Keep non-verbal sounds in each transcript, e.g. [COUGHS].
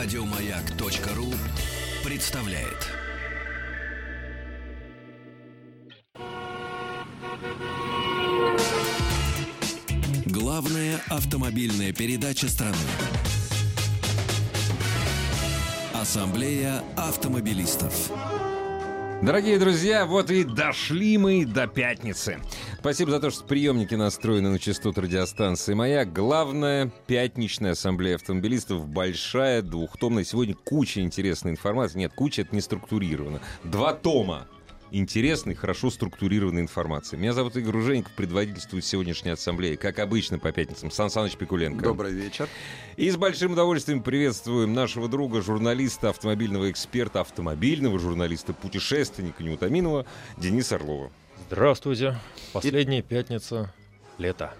Радиомаяк.ру представляет. Главная автомобильная передача страны. Ассамблея автомобилистов. Дорогие друзья, вот и дошли мы до пятницы. Спасибо за то, что приемники настроены на частоту радиостанции «Моя». Главная пятничная ассамблея автомобилистов. Большая, двухтомная. Сегодня куча интересной информации. Нет, куча — это не структурировано. Два тома интересной, хорошо структурированной информации. Меня зовут Игорь Ужеников, предводительствует сегодняшней ассамблеи, как обычно по пятницам, Сан Саныч Пикуленко. Добрый вечер. И с большим удовольствием приветствуем нашего друга, журналиста, автомобильного эксперта, автомобильного журналиста, путешественника неутомимого Дениса Орлова. Здравствуйте. Последняя пятница лета.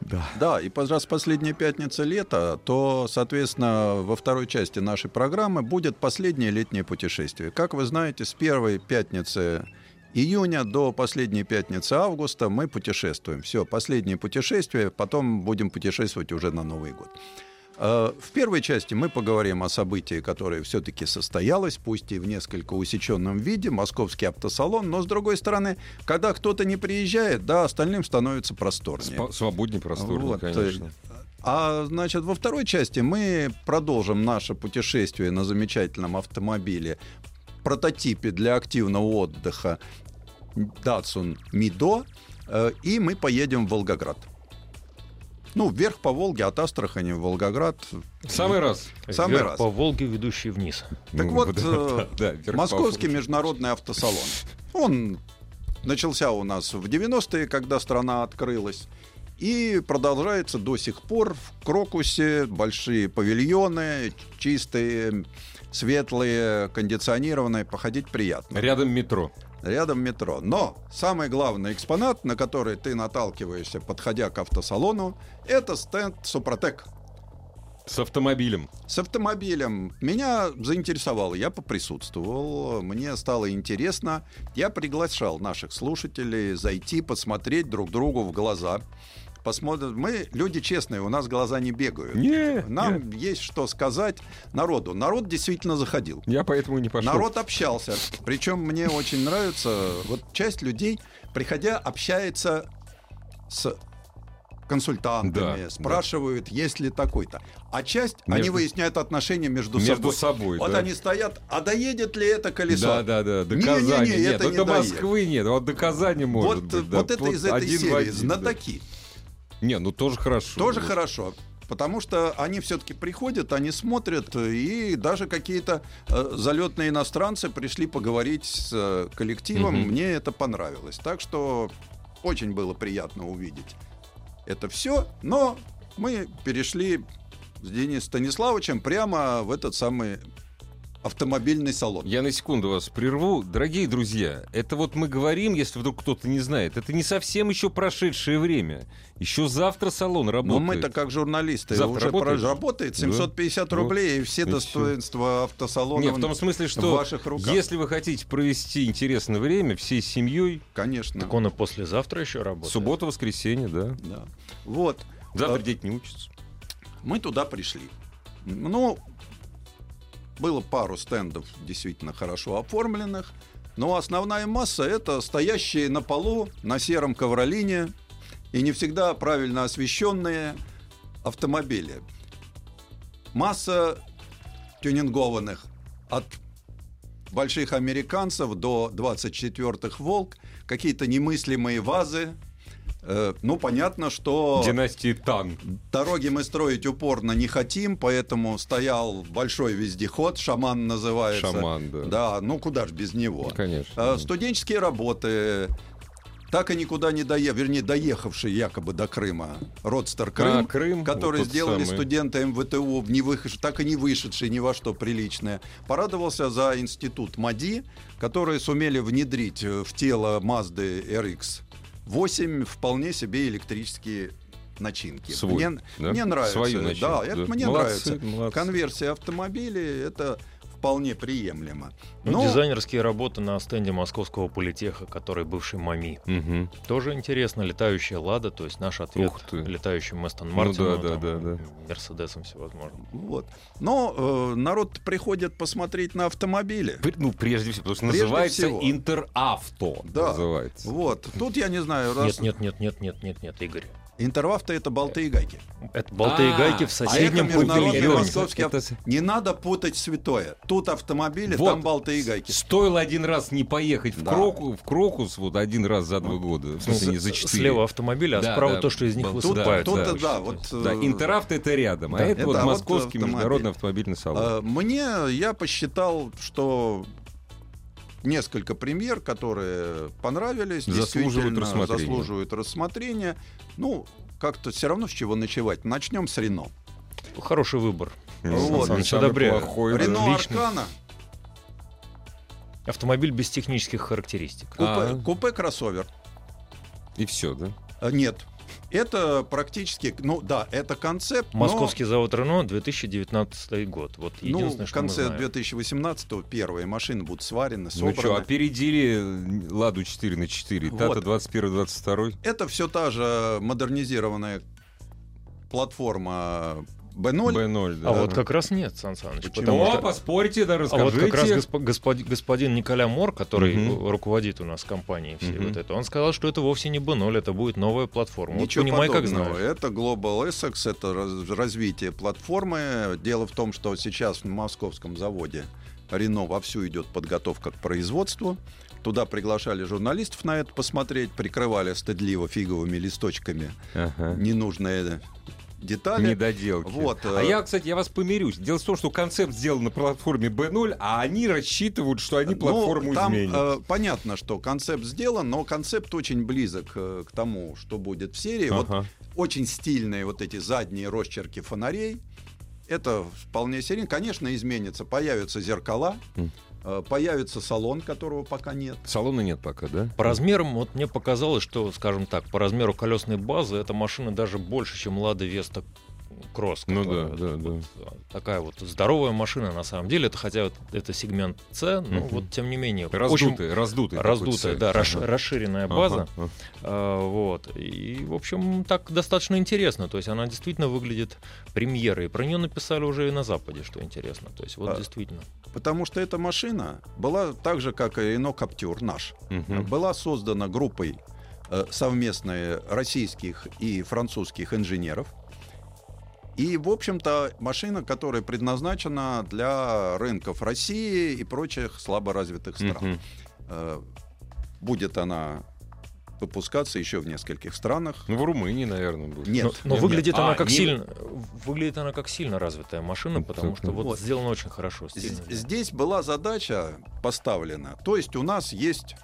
Да. Да, и раз последняя пятница лета, то, соответственно, во второй части нашей программы будет последнее летнее путешествие. Как вы знаете, с первой пятницы июня до последней пятницы августа мы путешествуем. Все, последнее путешествие, потом будем путешествовать уже на Новый год. Э, в первой части мы поговорим о событии, которое все-таки состоялось, пусть и в несколько усеченном виде, московский автосалон, но с другой стороны, когда кто-то не приезжает, да, остальным становится просторнее. Сп- свободнее, просторнее, вот. конечно. А значит, во второй части мы продолжим наше путешествие на замечательном автомобиле, прототипе для активного отдыха Datsun Mido, э, и мы поедем в Волгоград. Ну, вверх по Волге, от Астрахани в Волгоград. Самый раз. Самый вверх раз. по Волге, ведущий вниз. Так ну, вот, [LAUGHS] да, да, э, Московский международный автосалон. Он начался у нас в 90-е, когда страна открылась. И продолжается до сих пор в Крокусе большие павильоны, чистые, светлые, кондиционированные, походить приятно. Рядом метро рядом метро. Но самый главный экспонат, на который ты наталкиваешься, подходя к автосалону, это стенд Супротек. С автомобилем. С автомобилем. Меня заинтересовало, я поприсутствовал, мне стало интересно. Я приглашал наших слушателей зайти, посмотреть друг другу в глаза посмотрим. Мы люди честные, у нас глаза не бегают. Не, Нам не. есть что сказать народу. Народ действительно заходил. Я поэтому не пошел. Народ общался. Причем мне очень нравится, вот часть людей, приходя, общается с консультантами, да, спрашивают, да. есть ли такой-то. А часть, между... они выясняют отношения между, между собой. собой. Вот да. они стоят, а доедет ли это колесо? Да, да, да, доказание. Не, не, не, нет, это не до Москвы нет, вот доказание может вот, быть. Да. Вот это вот из этой серии, один, знатоки. Да. Не, ну тоже хорошо. Тоже хорошо. Потому что они все-таки приходят, они смотрят, и даже какие-то э, залетные иностранцы пришли поговорить с э, коллективом. Угу. Мне это понравилось. Так что очень было приятно увидеть это все. Но мы перешли с Денисом Станиславовичем прямо в этот самый автомобильный салон. Я на секунду вас прерву. Дорогие друзья, это вот мы говорим, если вдруг кто-то не знает, это не совсем еще прошедшее время. Еще завтра салон работает. Но мы-то как журналисты завтра уже работает, работает 750 да. рублей, и все и достоинства автосалона Нет, в том смысле, что в ваших руках. если вы хотите провести интересное время всей семьей... Конечно. Так он и послезавтра еще работает. Суббота, воскресенье, да. да. Вот. Завтра а, дети не учатся. Мы туда пришли. Ну, было пару стендов действительно хорошо оформленных, но основная масса это стоящие на полу на сером ковролине и не всегда правильно освещенные автомобили. Масса тюнингованных от больших американцев до 24-х «Волк», какие-то немыслимые вазы, ну, понятно, что... Династии Тан. Дороги мы строить упорно не хотим, поэтому стоял большой вездеход, шаман называется. Шаман, да. Да, ну куда ж без него. Конечно. Э, студенческие работы, так и никуда не доехав, вернее, доехавший якобы до Крыма, Родстер Крым, а, Крым который вот сделали самый. студенты МВТУ, не выход, так и не вышедший ни во что приличное, порадовался за институт МАДИ, которые сумели внедрить в тело Mazda RX 8 вполне себе электрические начинки. Свой, мне, да? мне нравится. Свою начинку, да, это да. мне молодцы, нравится. Молодцы. Конверсия автомобилей это вполне приемлемо. Ну, Но... дизайнерские работы на стенде Московского политеха, который бывший МАМИ. Угу. Тоже интересно. Летающая Лада, то есть наш ответ летающим Эстон Мартину, ну, да, да, да, да. Мерседесом всевозможным. Вот. Но э, народ приходит посмотреть на автомобили. Ну, прежде всего, потому что прежде называется всего. Интеравто. Да. Называется. Вот. Тут я не знаю. Раз... Нет, нет, нет, нет, нет, нет, нет, Игорь. Интервафта это болты и гайки. Это болты и гайки в а, соседнем а московский это... Не надо путать святое. Тут автомобили, вот, там болты и гайки. Стоило один раз не поехать в, да. Кроку, в Крокус вот один раз за два года. В смысле, не за четыре. Слева автомобиль, а да, справа да, то, что из них тут, высыпает. Тут, да, да, вот, да, э, Интеравто это рядом, а да, а это, это вот московский вот международный автомобильный салон. А, мне, я посчитал, что несколько премьер, которые понравились, заслуживают рассмотрения. заслуживают рассмотрения. Ну, как-то все равно с чего ночевать. Начнем с Рено. Хороший выбор. Вот. Рено Аркана. Автомобиль без технических характеристик. Купе, а. купе кроссовер. И все, да? А, нет. Это практически, ну да, это концепт. Московский но... завод Рено 2019 год. Вот ну, единственное, ну, в конце 2018 первые машины будут сварены, собраны. Ну что, опередили Ладу 4 на 4, вот. Тата 21-22. Это все та же модернизированная платформа B0. B0, да. А вот как раз нет, Сан Саныч. Почему? О, что... поспорьте, да, расскажите. А вот как раз госп... Господ... господин Николя Мор, который угу. руководит у нас компанией всей угу. вот это, он сказал, что это вовсе не B0, это будет новая платформа. Ничего вот понимай, подобного. как знаешь. Это Global Essex, это раз... развитие платформы. Дело в том, что сейчас в московском заводе Рено вовсю идет подготовка к производству. Туда приглашали журналистов на это посмотреть, прикрывали стыдливо фиговыми листочками ага. ненужные детали. Недоделки. Вот. А э, я, кстати, я вас помирюсь. Дело в том, что концепт сделан на платформе B0, а они рассчитывают, что они ну, платформу ну, там, изменят. Э, понятно, что концепт сделан, но концепт очень близок э, к тому, что будет в серии. Ага. Вот очень стильные вот эти задние росчерки фонарей. Это вполне серийно. Конечно, изменится. Появятся зеркала. Э, появится салон, которого пока нет. Салона нет пока, да? По размерам, вот мне показалось, что, скажем так, по размеру колесной базы эта машина даже больше, чем Лада Веста кросс. Ну да, да, вот, да. Такая вот здоровая машина на самом деле. Это хотя вот это сегмент C, но uh-huh. вот тем не менее. Раздутый, раздутый. Раздутая, да, uh-huh. расширенная база. Uh-huh. А, вот. И, в общем, так достаточно интересно. То есть она действительно выглядит премьерой. Про нее написали уже и на Западе, что интересно. То есть вот а, действительно. Потому что эта машина была так же, как и Renault Captur наш. Uh-huh. Была создана группой э, совместной российских и французских инженеров. И, в общем-то, машина, которая предназначена для рынков России и прочих слаборазвитых стран. Mm-hmm. Будет она выпускаться еще в нескольких странах. Ну, в Румынии, наверное, будет. Нет. Но, но выглядит нет. она а, как не... сильно, выглядит она как сильно развитая машина, потому что вот, вот. сделано очень хорошо. Стильно. Здесь была задача поставлена. То есть у нас есть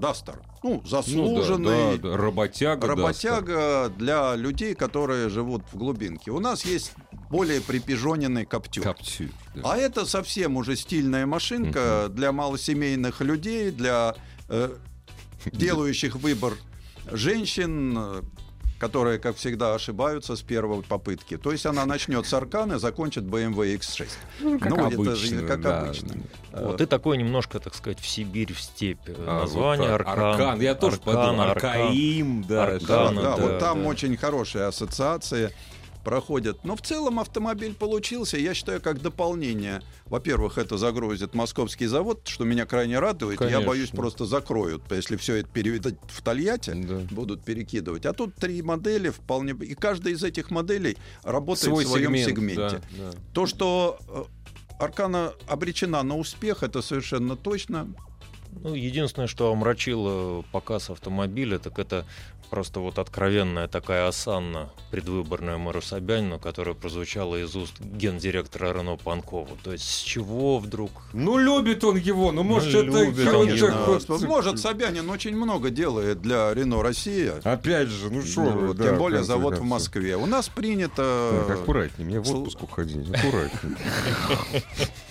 Дастер. Ну, заслуженный ну, да, да, работяга. Работяга Duster. для людей, которые живут в глубинке. У нас есть более припижоненный коптюр. Коптюр. Да. А это совсем уже стильная машинка угу. для малосемейных людей, для э, [LAUGHS] делающих выбор женщин, которые, как всегда, ошибаются с первой попытки. То есть она начнет с Аркана, закончит BMW X6. Ну, как ну, обычно. Это, как да. обычно. Вот и такой немножко, так сказать, в Сибирь, в степь. А, Название вот, Аркан. Аркан. Я тоже Аркан, подумал. Аркаим. Да, Аркан, да, да, да, вот там да. очень хорошие ассоциации проходят. Но в целом автомобиль получился, я считаю, как дополнение. Во-первых, это загрузит московский завод, что меня крайне радует. Конечно. Я боюсь, просто закроют. Если все это переведать в Тольятти, да. будут перекидывать. А тут три модели вполне... И каждая из этих моделей работает Свой в своем сегмент, сегменте. Да, да. То, что э, Аркана обречена на успех, это совершенно точно. Ну, единственное, что омрачило показ автомобиля, так это просто вот откровенная такая осанна предвыборная мэру Собянину, которая прозвучала из уст гендиректора Рено Панкова. То есть с чего вдруг... Ну, любит он его, ну, может, ну, это... Любит, он, может, Собянин очень много делает для Рено Россия. Опять же, ну что ну, да, Тем более завод в Москве. У нас принято... Так, аккуратнее, мне в отпуск уходить, аккуратнее. [LAUGHS]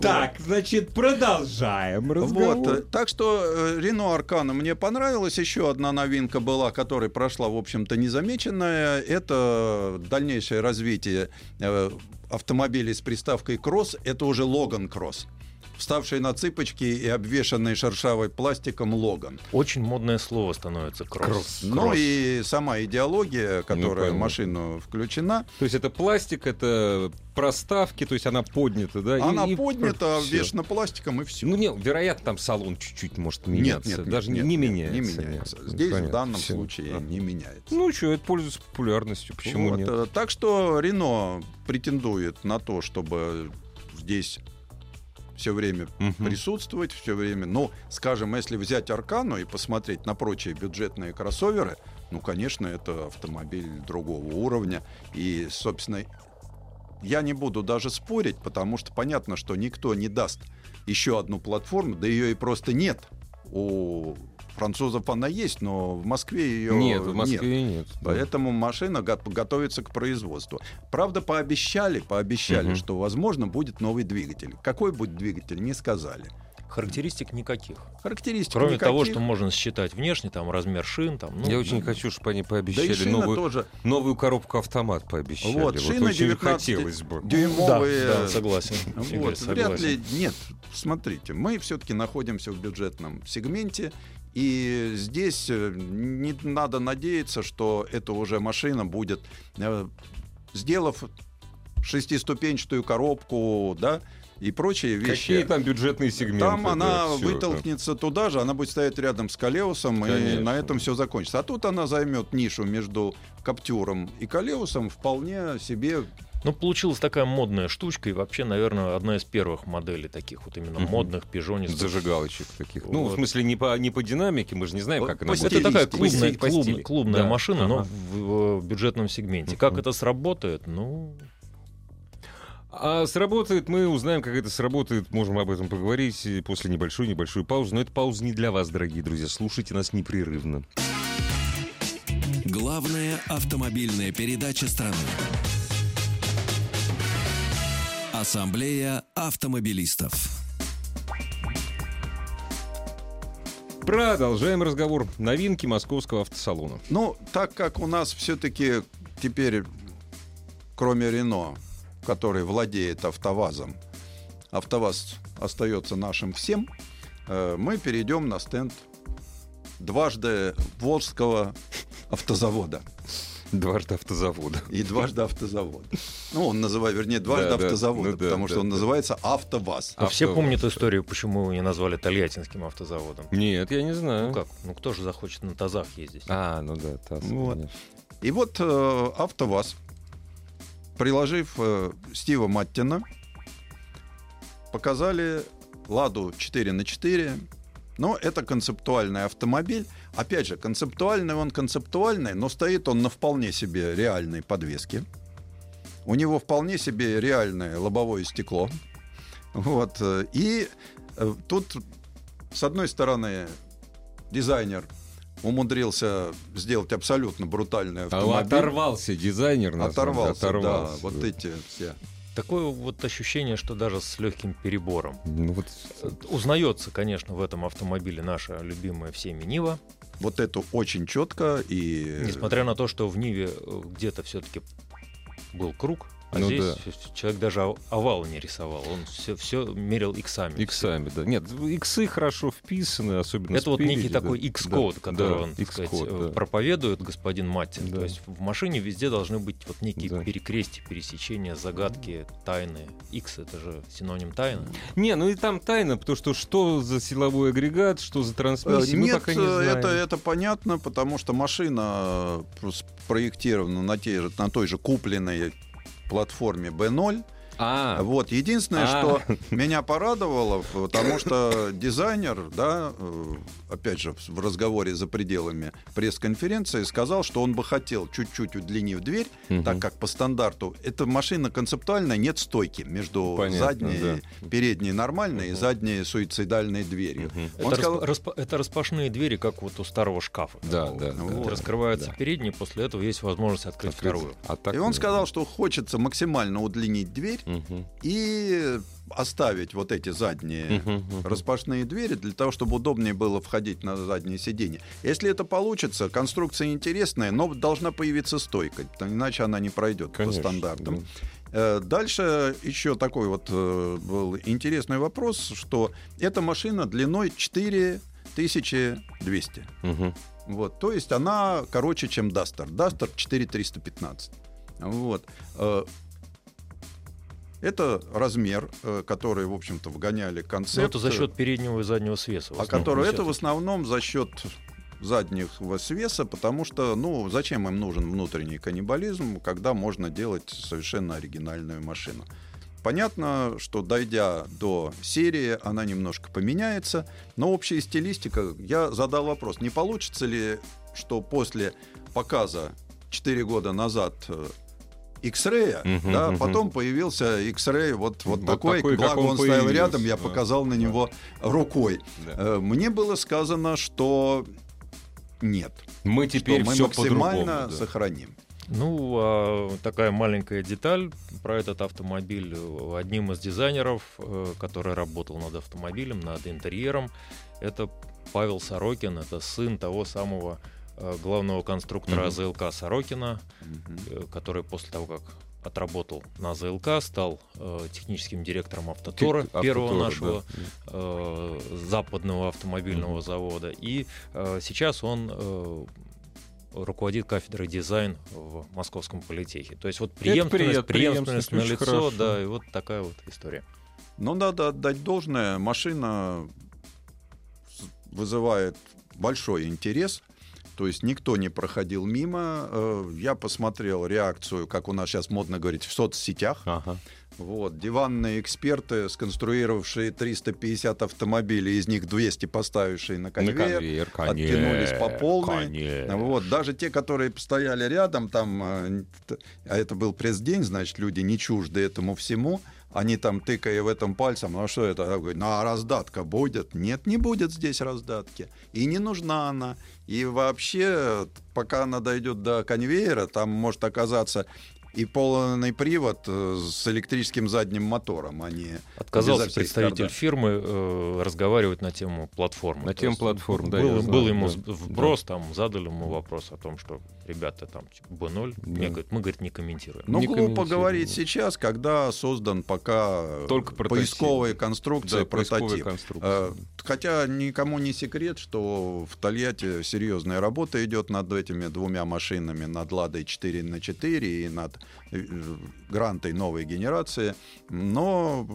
Так, значит, продолжаем разговор. Вот, э, так что э, Рено Аркана мне понравилась. Еще одна новинка была, которая прошла, в общем-то, незамеченная. Это дальнейшее развитие э, автомобилей с приставкой «Кросс». Это уже «Логан Кросс» вставший на цыпочки и обвешанный шершавой пластиком Логан. Очень модное слово становится кросс. кросс. Ну и сама идеология, которая ну, в машину включена. То есть это пластик, это проставки, то есть она поднята, да? Она и, поднята, обвешана пластиком и все. Ну, не, вероятно, там салон чуть-чуть может меняться. Нет, нет, Даже нет, не, не меняется. Не меняется. Нет. Здесь Понятно. в данном все. случае а. не меняется. Ну что, это пользуется популярностью. Почему вот, нет? Э, так что Рено претендует на то, чтобы здесь все время угу. присутствовать, все время. Но, скажем, если взять Аркану и посмотреть на прочие бюджетные кроссоверы, ну, конечно, это автомобиль другого уровня. И, собственно, я не буду даже спорить, потому что понятно, что никто не даст еще одну платформу, да ее и просто нет у французов она есть, но в Москве ее нет. В Москве нет. нет Поэтому машина готовится к производству. Правда, пообещали, пообещали, угу. что, возможно, будет новый двигатель. Какой будет двигатель, не сказали. Характеристик никаких. Характеристик Кроме никаких. того, что можно считать внешне, там размер шин. Там, ну, Я очень хочу, чтобы они пообещали да новую, тоже. новую коробку автомат пообещали. Вот, вот шины очень 19 хотелось бы. дюймовые. Да, да согласен. Вот, Игорь, согласен. Вряд ли, нет, смотрите, мы все-таки находимся в бюджетном сегменте, и здесь э, не надо надеяться, что эта уже машина будет, э, сделав шестиступенчатую коробку, да, и прочие вещи. Какие там бюджетные сегменты? Там да, она вытолкнется это. туда же, она будет стоять рядом с Калеусом, Конечно. и на этом все закончится. А тут она займет нишу между Каптюром и Калеусом вполне себе ну, получилась такая модная штучка, и вообще, наверное, одна из первых моделей таких вот именно угу. модных пижонистых. Зажигалочек таких. Вот. Ну, в смысле, не по, не по динамике, мы же не знаем, как она будет. Это такая клубная, клуб, клубная да. машина, ага. но в, в бюджетном сегменте. Угу. Как это сработает, ну... А сработает, мы узнаем, как это сработает, можем об этом поговорить после небольшой-небольшой паузы. Но это пауза не для вас, дорогие друзья. Слушайте нас непрерывно. Главная автомобильная передача страны. Ассамблея автомобилистов. Продолжаем разговор. Новинки московского автосалона. Ну, так как у нас все-таки теперь, кроме Рено, который владеет АвтоВАЗом, АвтоВАЗ остается нашим всем, э, мы перейдем на стенд дважды Волжского автозавода. Дважды автозавода. И дважды автозавод. Ну, он называет, вернее, дважды да, автозавода, ну, да, потому да, что он да. называется АвтоВАЗ. А все помнят историю, почему его не назвали Тольяттинским автозаводом? Нет, я не знаю. Ну как? Ну кто же захочет на ТАЗах ездить? А, ну да, ТАЗ, вот. И вот э, АвтоВАЗ, приложив э, Стива Маттина, показали Ладу 4 на 4 но это концептуальный автомобиль. Опять же, концептуальный он концептуальный, но стоит он на вполне себе реальной подвеске. У него вполне себе реальное лобовое стекло. Вот. Э, и э, тут, с одной стороны, дизайнер умудрился сделать абсолютно брутальный а автомобиль. А оторвался дизайнер. Оторвался, оторвался, да. Вот эти все Такое вот ощущение, что даже с легким перебором. Ну, вот... Узнается, конечно, в этом автомобиле наша любимая всеми Нива. Вот это очень четко и... Несмотря на то, что в Ниве э, где-то все-таки был круг, а ну, здесь да. человек даже овал не рисовал, он все, все мерил иксами. Иксами, да. Нет, иксы хорошо вписаны, особенно Это спереди, вот некий да. такой икс-код, да, который да, он, так сказать, да. проповедует, господин Маттин. Да. То есть в машине везде должны быть вот некие да. перекрестия, пересечения, загадки, тайны. Икс — это же синоним тайны. Не, ну и там тайна, потому что что за силовой агрегат, что за трансмиссия, Нет, мы пока не знаем. Это, это понятно, потому что машина проектирована на, те же, на той же купленной платформе B0 а. Вот. Единственное, а. что меня порадовало, потому что дизайнер, да, э, опять же, в разговоре за пределами пресс-конференции сказал, что он бы хотел, чуть-чуть удлинив дверь, угу. так как по стандарту, эта машина концептуальная, нет стойки между Понятно, задней, да. передней нормальной угу. и задней суицидальной дверью. Угу. Это, сказал... расп... это распашные двери, как вот у старого шкафа. Да, да. Вот. да. Раскрывается да. передняя, после этого есть возможность открыть, открыть. вторую. А так и он сказал, что хочется максимально удлинить дверь, Мгм. и оставить вот эти задние распашные двери для того, чтобы удобнее было входить на заднее сиденье. Если это получится, конструкция интересная, но должна появиться стойка, иначе она не пройдет Конечно, по стандартам. да. Э, Дальше еще такой вот э, был интересный вопрос, что эта машина длиной 4200. Мгм. Вот, то есть она короче, чем Duster. Duster 4315. Вот. Э, Это размер, э, который, в общем-то, вгоняли Но концепт. Ну, это за счет переднего и заднего свеса. А который это в основном за счет заднего свеса, потому что, ну, зачем им нужен внутренний каннибализм, когда можно делать совершенно оригинальную машину. Понятно, что дойдя до серии, она немножко поменяется, но общая стилистика, я задал вопрос, не получится ли, что после показа 4 года назад э, X-Ray, Мгм, да, мгм. потом появился X-Ray вот, вот, Вот такой, такой, как благо он он, стоял рядом, я да. показал на него рукой. Да. Э, Мне было сказано, что нет. Мы теперь что мы все максимально да. сохраним. Ну, а такая маленькая деталь про этот автомобиль. Одним из дизайнеров, э, который работал над автомобилем, над интерьером, это Павел Сорокин, это сын того самого главного конструктора Мгм. АЗЛК Сорокина, э, который после того, как отработал на АЗЛК, стал э, техническим директором Автотора, Автотора, первого да. нашего э, западного автомобильного Мгм. завода. И э, сейчас он э, руководит кафедрой дизайн в Московском политехе. То есть вот преемственность, приятно, преемственность преемственность на лицо, да, и вот такая вот история. Но надо отдать должное, машина вызывает большой интерес. То есть никто не проходил мимо. Э, Я посмотрел реакцию, как у нас сейчас модно говорить, в соцсетях. Ага. Вот, диванные эксперты, сконструировавшие 350 автомобилей, из них 200 поставившие на На конвейер, конвейер, откинулись по полной. конечно. Вот, даже те, которые стояли рядом, там, э, а это был пресс-день, значит, люди не чужды этому всему, они там тыкая в этом пальцем, ну что это? Говорю, ну а раздатка будет? Нет, не будет здесь раздатки. И не нужна она. И вообще, пока она дойдет до конвейера, там может оказаться и полный привод э, с электрическим задним мотором, а не Отказался представитель скорда. фирмы э, разговаривать на тему платформы. На тему платформ, да, Был, был ему да. вброс, там задали ему вопрос о том, что ребята там типа, B0, Да. мне говорят, мы, говорит, не комментируем. Ну, Не глупо говорить да. сейчас, когда создан пока Только прототип. поисковая конструкция, Да, поисковая прототип. конструкция. Э, Хотя никому не секрет, что в Тольятти серьезная работа идет над этими двумя машинами, над Ладой 4 на 4 и над э, Грантой новой генерации. Но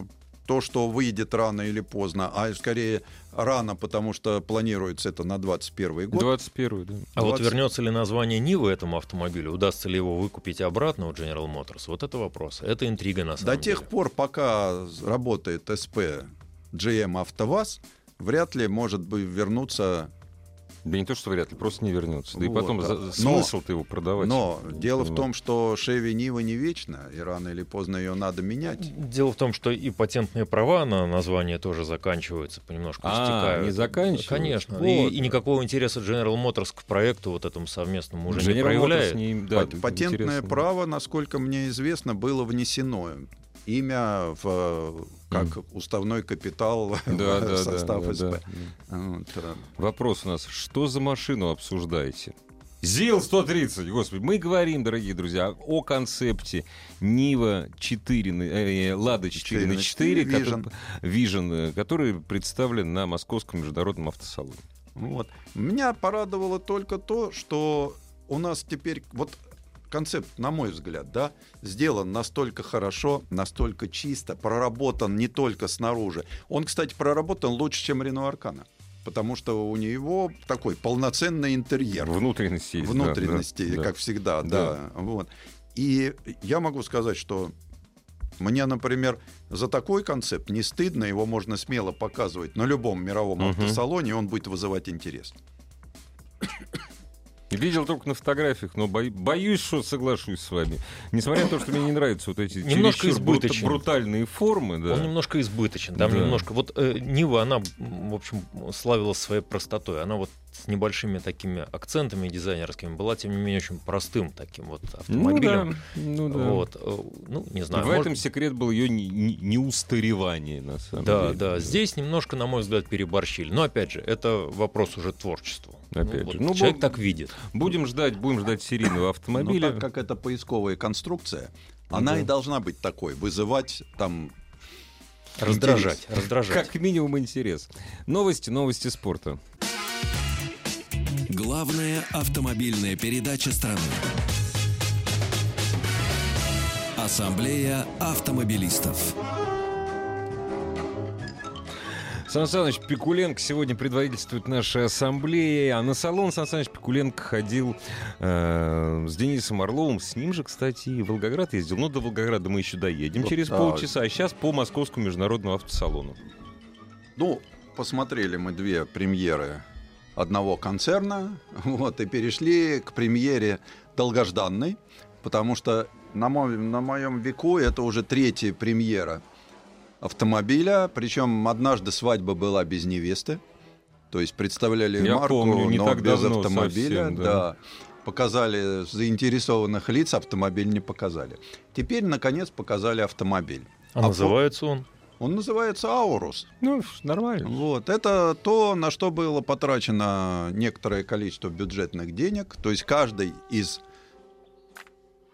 то, что выйдет рано или поздно, а скорее рано, потому что планируется это на 21 год. 21 да. А вот 20. вернется ли название Нивы этому автомобилю, удастся ли его выкупить обратно у General Motors, вот это вопрос. Это интрига на самом До деле. тех пор, пока работает СП GM АвтоВАЗ, вряд ли может быть вернуться Да не то, что вряд ли, просто не вернется. Да и Вот, потом да. за- Но- смысл-то его продавать. Но дело в том, что Шеви Нива не вечна, и рано или поздно ее надо менять. Дело в том, что и патентные права на название тоже заканчиваются, понемножку А, истекают. не заканчиваются? Конечно. Вот. И, и никакого интереса General Motors к проекту вот этому совместному уже не General Motors проявляет. не да, Пат- Патентное интересно. право, насколько мне известно, было внесено. Имя в э, как уставной капитал [LAUGHS] Да, в да, да, состав да, СП. да. Вот, э, Вопрос у нас. Что за машину обсуждаете? ЗИЛ-130, господи, мы говорим, дорогие друзья, о концепте Нива 4, на- э, Лада 4 на 4, 4, который- Vision, э, который представлен на Московском международном автосалоне. Вот. Меня порадовало только то, что у нас теперь вот концепт, на мой взгляд, да, сделан настолько хорошо, настолько чисто, проработан не только снаружи. Он, кстати, проработан лучше, чем Рено Аркана. Потому что у него такой полноценный интерьер. Внутренности есть, да, внутренности, да, да. как всегда, да. Вот. И я могу сказать, что мне, например, за такой концепт не стыдно, его можно смело показывать на любом мировом Мгм. автосалоне, и он будет вызывать интерес. Видел только на фотографиях, но бо- боюсь, что соглашусь с вами. Несмотря на то, что мне не нравятся вот эти Немножко избыточен. брутальные формы, да. Он немножко избыточен. Там Да. немножко. Вот э, Нива, она, в общем, славилась своей простотой. Она вот с небольшими такими акцентами дизайнерскими, была, тем не менее, очень простым таким вот автомобилем. Ну да, ну да. Вот, э, ну, не знаю. В может- этом секрет был ее неустаревание, на самом Да, деле. да. Здесь немножко, на мой взгляд, переборщили. Но опять же, это вопрос уже творчества. Опять Ну, же. вот Ну, человек бу- так видит. Будем ждать, будем ждать серийного Но автомобиля. так как это поисковая конструкция, она Да. и должна быть такой, вызывать там Раздражать, раздражать. Как минимум интерес. Новости, новости спорта. Главная автомобильная передача страны. Ассамблея автомобилистов. Сан Саныч Пикуленко сегодня предводительствует нашей ассамблее, а на салон Сан Саныч Пикуленко ходил э, с Денисом Орловым. С ним же, кстати, и в Волгоград ездил. Ну, до Волгограда мы еще доедем Вот через так. полчаса, а сейчас по Московскому международному автосалону. Ну, посмотрели мы две премьеры одного концерна, [LAUGHS] вот, и перешли к премьере долгожданной, потому что на, мо- на моем веку это уже третья премьера автомобиля, причем однажды свадьба была без невесты, то есть представляли Я марку, помню, не но так без давно автомобиля, совсем, да. да. Показали заинтересованных лиц, автомобиль не показали. Теперь, наконец, показали автомобиль. А А называется он? Он называется Аурус. Ну, нормально. Вот, это то, на что было потрачено некоторое количество бюджетных денег. То есть каждый из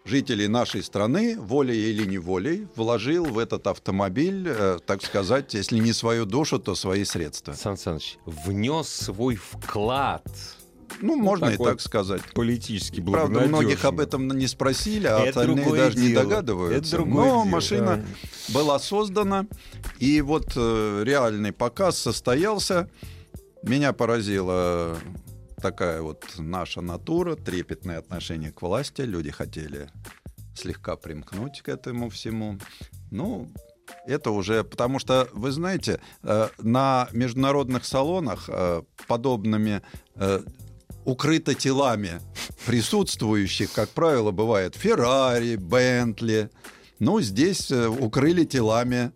жителей нашей страны, волей или неволей, вложил в этот автомобиль, э, так сказать, если не свою душу, то свои средства. Сан Саныч внес свой вклад Ну, можно и такой так сказать. политически Правда, многих об этом не спросили, а Это остальные даже не дело. догадываются. Это Но дело, машина была создана, и вот э, реальный показ состоялся. Меня поразила такая вот наша натура, трепетное отношение к власти. Люди хотели слегка примкнуть к этому всему. Ну, это уже, потому что, вы знаете, э, на международных салонах э, подобными э, укрыто телами присутствующих, как правило, бывает Феррари, Бентли. Ну, здесь э, укрыли телами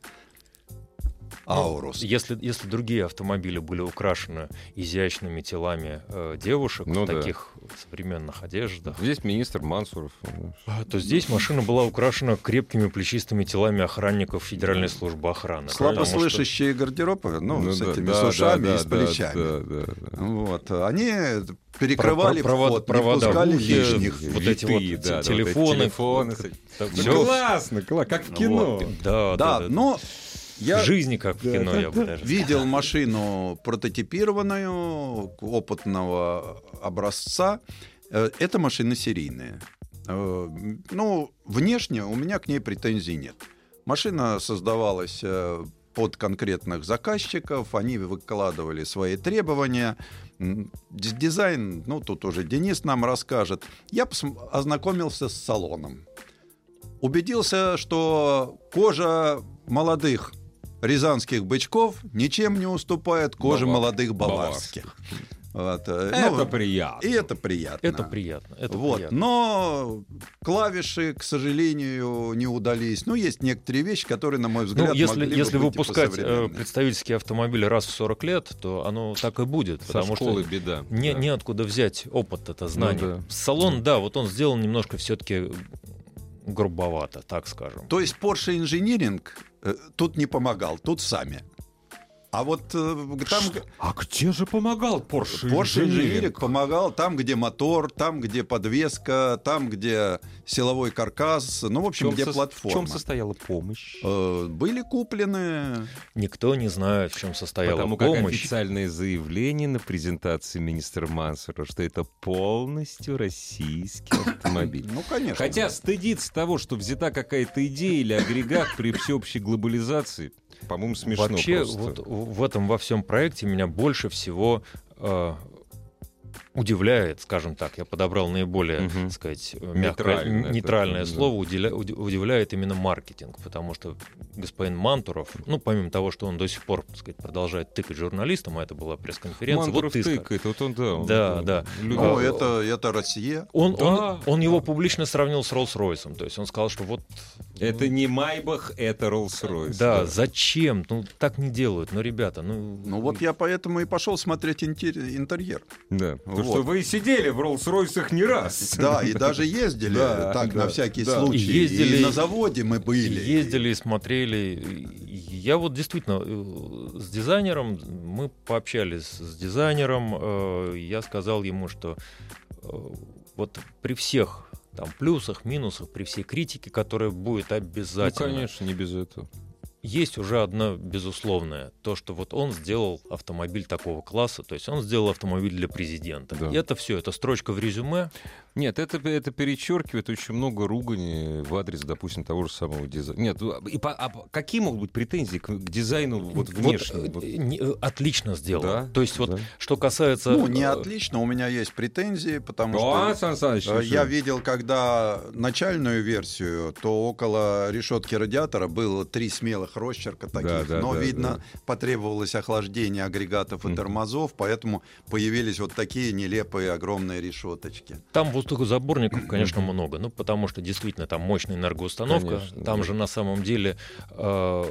Аурус. Если, если другие автомобили были украшены изящными телами э, девушек Ну в да. таких современных одеждах, Здесь министр Мансуров. а, то здесь машина была украшена крепкими плечистыми телами охранников Федеральной службы охраны. Потому что- Слабослышащие гардеробы, ну, с да, этими да, с ушами да, и с да, плечами. да, да, да. Вот. Они перекрывали Про- про- вход, провода не пускали в ухе, лишних. вот эти вот Витые, да, да, телефоны. вот эти телефоны. Так, Всё всё- классно, кла- как в кино. Вот, Да, Да, да, да. но я В жизни как в кино, я бы даже видел машину прототипированную, опытного образца. Э, Это машина серийная. Э, Ну, внешне у меня к ней претензий нет. Машина создавалась э, под конкретных заказчиков, они выкладывали свои требования. Дизайн, ну, тут уже Денис нам расскажет. Я ознакомился с салоном. Убедился, что кожа молодых рязанских бычков ничем не уступает коже Бава- молодых баварских. Вот, э, Это ну, приятно. и это приятно. Это приятно. Это вот. приятно. Но клавиши, к сожалению, не удались. Ну, есть некоторые вещи, которые, на мой Ну, взгляд, если, могли бы если и выпускать э, посовременнее. представительский автомобиль раз в 40 лет, то оно так и будет. Со потому школы что беда. не, Да. неоткуда взять опыт, это знание. да. Салон, да, вот он сделан немножко все-таки грубовато, так скажем. То есть Porsche Engineering тут не помогал, тут сами. А вот э, там... А где же помогал Porsche? Porsche Engineering помогал там, где мотор, там, где подвеска, там, где силовой каркас, ну, в общем, где В платформа. чем состояла помощь? Э, Были куплены... Никто не знает, в чем состояла Потому как помощь. официальное заявление на презентации министра Мансура, что это полностью российский [COUGHS] автомобиль. Ну, конечно. Хотя стыдиться того, что взята какая-то идея или агрегат при всеобщей глобализации, по-моему, смешно Вообще, просто. вот в этом во всем проекте меня больше всего э, удивляет, скажем так, я подобрал наиболее, Мгм. так сказать, мягкое, Нейтральное нейтральное да. слово, уди- удивляет именно маркетинг, потому что господин Мантуров, ну, помимо того, что он до сих пор, так сказать, продолжает тыкать журналистам, а это была пресс-конференция, Мантуров вот ты тыкает, вот он, да. он, Да, да. любит. Ну, А, это, это Россия. Он, Да. он, он его публично сравнил с Роллс-Ройсом, то есть он сказал, что вот... Это не Майбах, это Роллс-Ройс. Да, зачем? Ну, так не делают. Ну, ребята, ну... Ну вот я поэтому и пошел смотреть интер- интерьер. Да. Потому Вот. что вы сидели в Роллс-Ройсах не раз. Да, и даже ездили Да, так да, на всякий да. случай. Ездили- и на заводе мы были. Ездили, и смотрели. Я вот действительно э, с дизайнером, мы пообщались с дизайнером, э, я сказал ему, что э, вот при всех там плюсах, минусах, при всей критике, которая будет Ну, обязательно, конечно, не без этого. Есть уже одно безусловное, то, что вот он сделал автомобиль такого класса, то есть он сделал автомобиль для президента. Да. И это все, это строчка в резюме. Нет, это, это перечеркивает очень много ругани в адрес, допустим, того же самого дизайна. Нет, ну, и по- а какие могут быть претензии к, к дизайну вот внешне? Вот, Вот. э, не- э, отлично сделал. Да, То есть вот да. что касается... Ну, не э, отлично, у меня есть претензии, потому Да, что Сан Саныч, э, ну я что? видел, когда начальную версию, то около решетки радиатора было три смелых росчерка таких, Да, да, но да, видно потребовалось охлаждение агрегатов и тормозов, поэтому появились вот такие нелепые огромные решеточки. Там воздухозаборников, конечно, много. Ну, потому что действительно там мощная энергоустановка. Конечно, там да. же на самом деле э,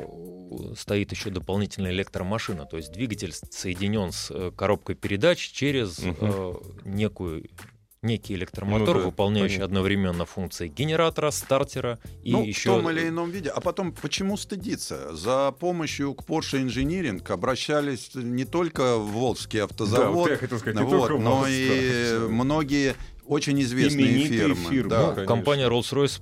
стоит еще дополнительная электромашина. То есть двигатель соединен с э, коробкой передач через э, некую некий электромотор, Ну да, выполняющий понятно. одновременно функции генератора, стартера и ну, еще... в том или ином виде. А потом, почему стыдиться? За помощью к Porsche Engineering обращались не только в Волжский Да, вот автозавод, я хотел сказать, не вот, только но и многие очень известные Именитые фирмы. фирмы, да. конечно. Компания Rolls-Royce,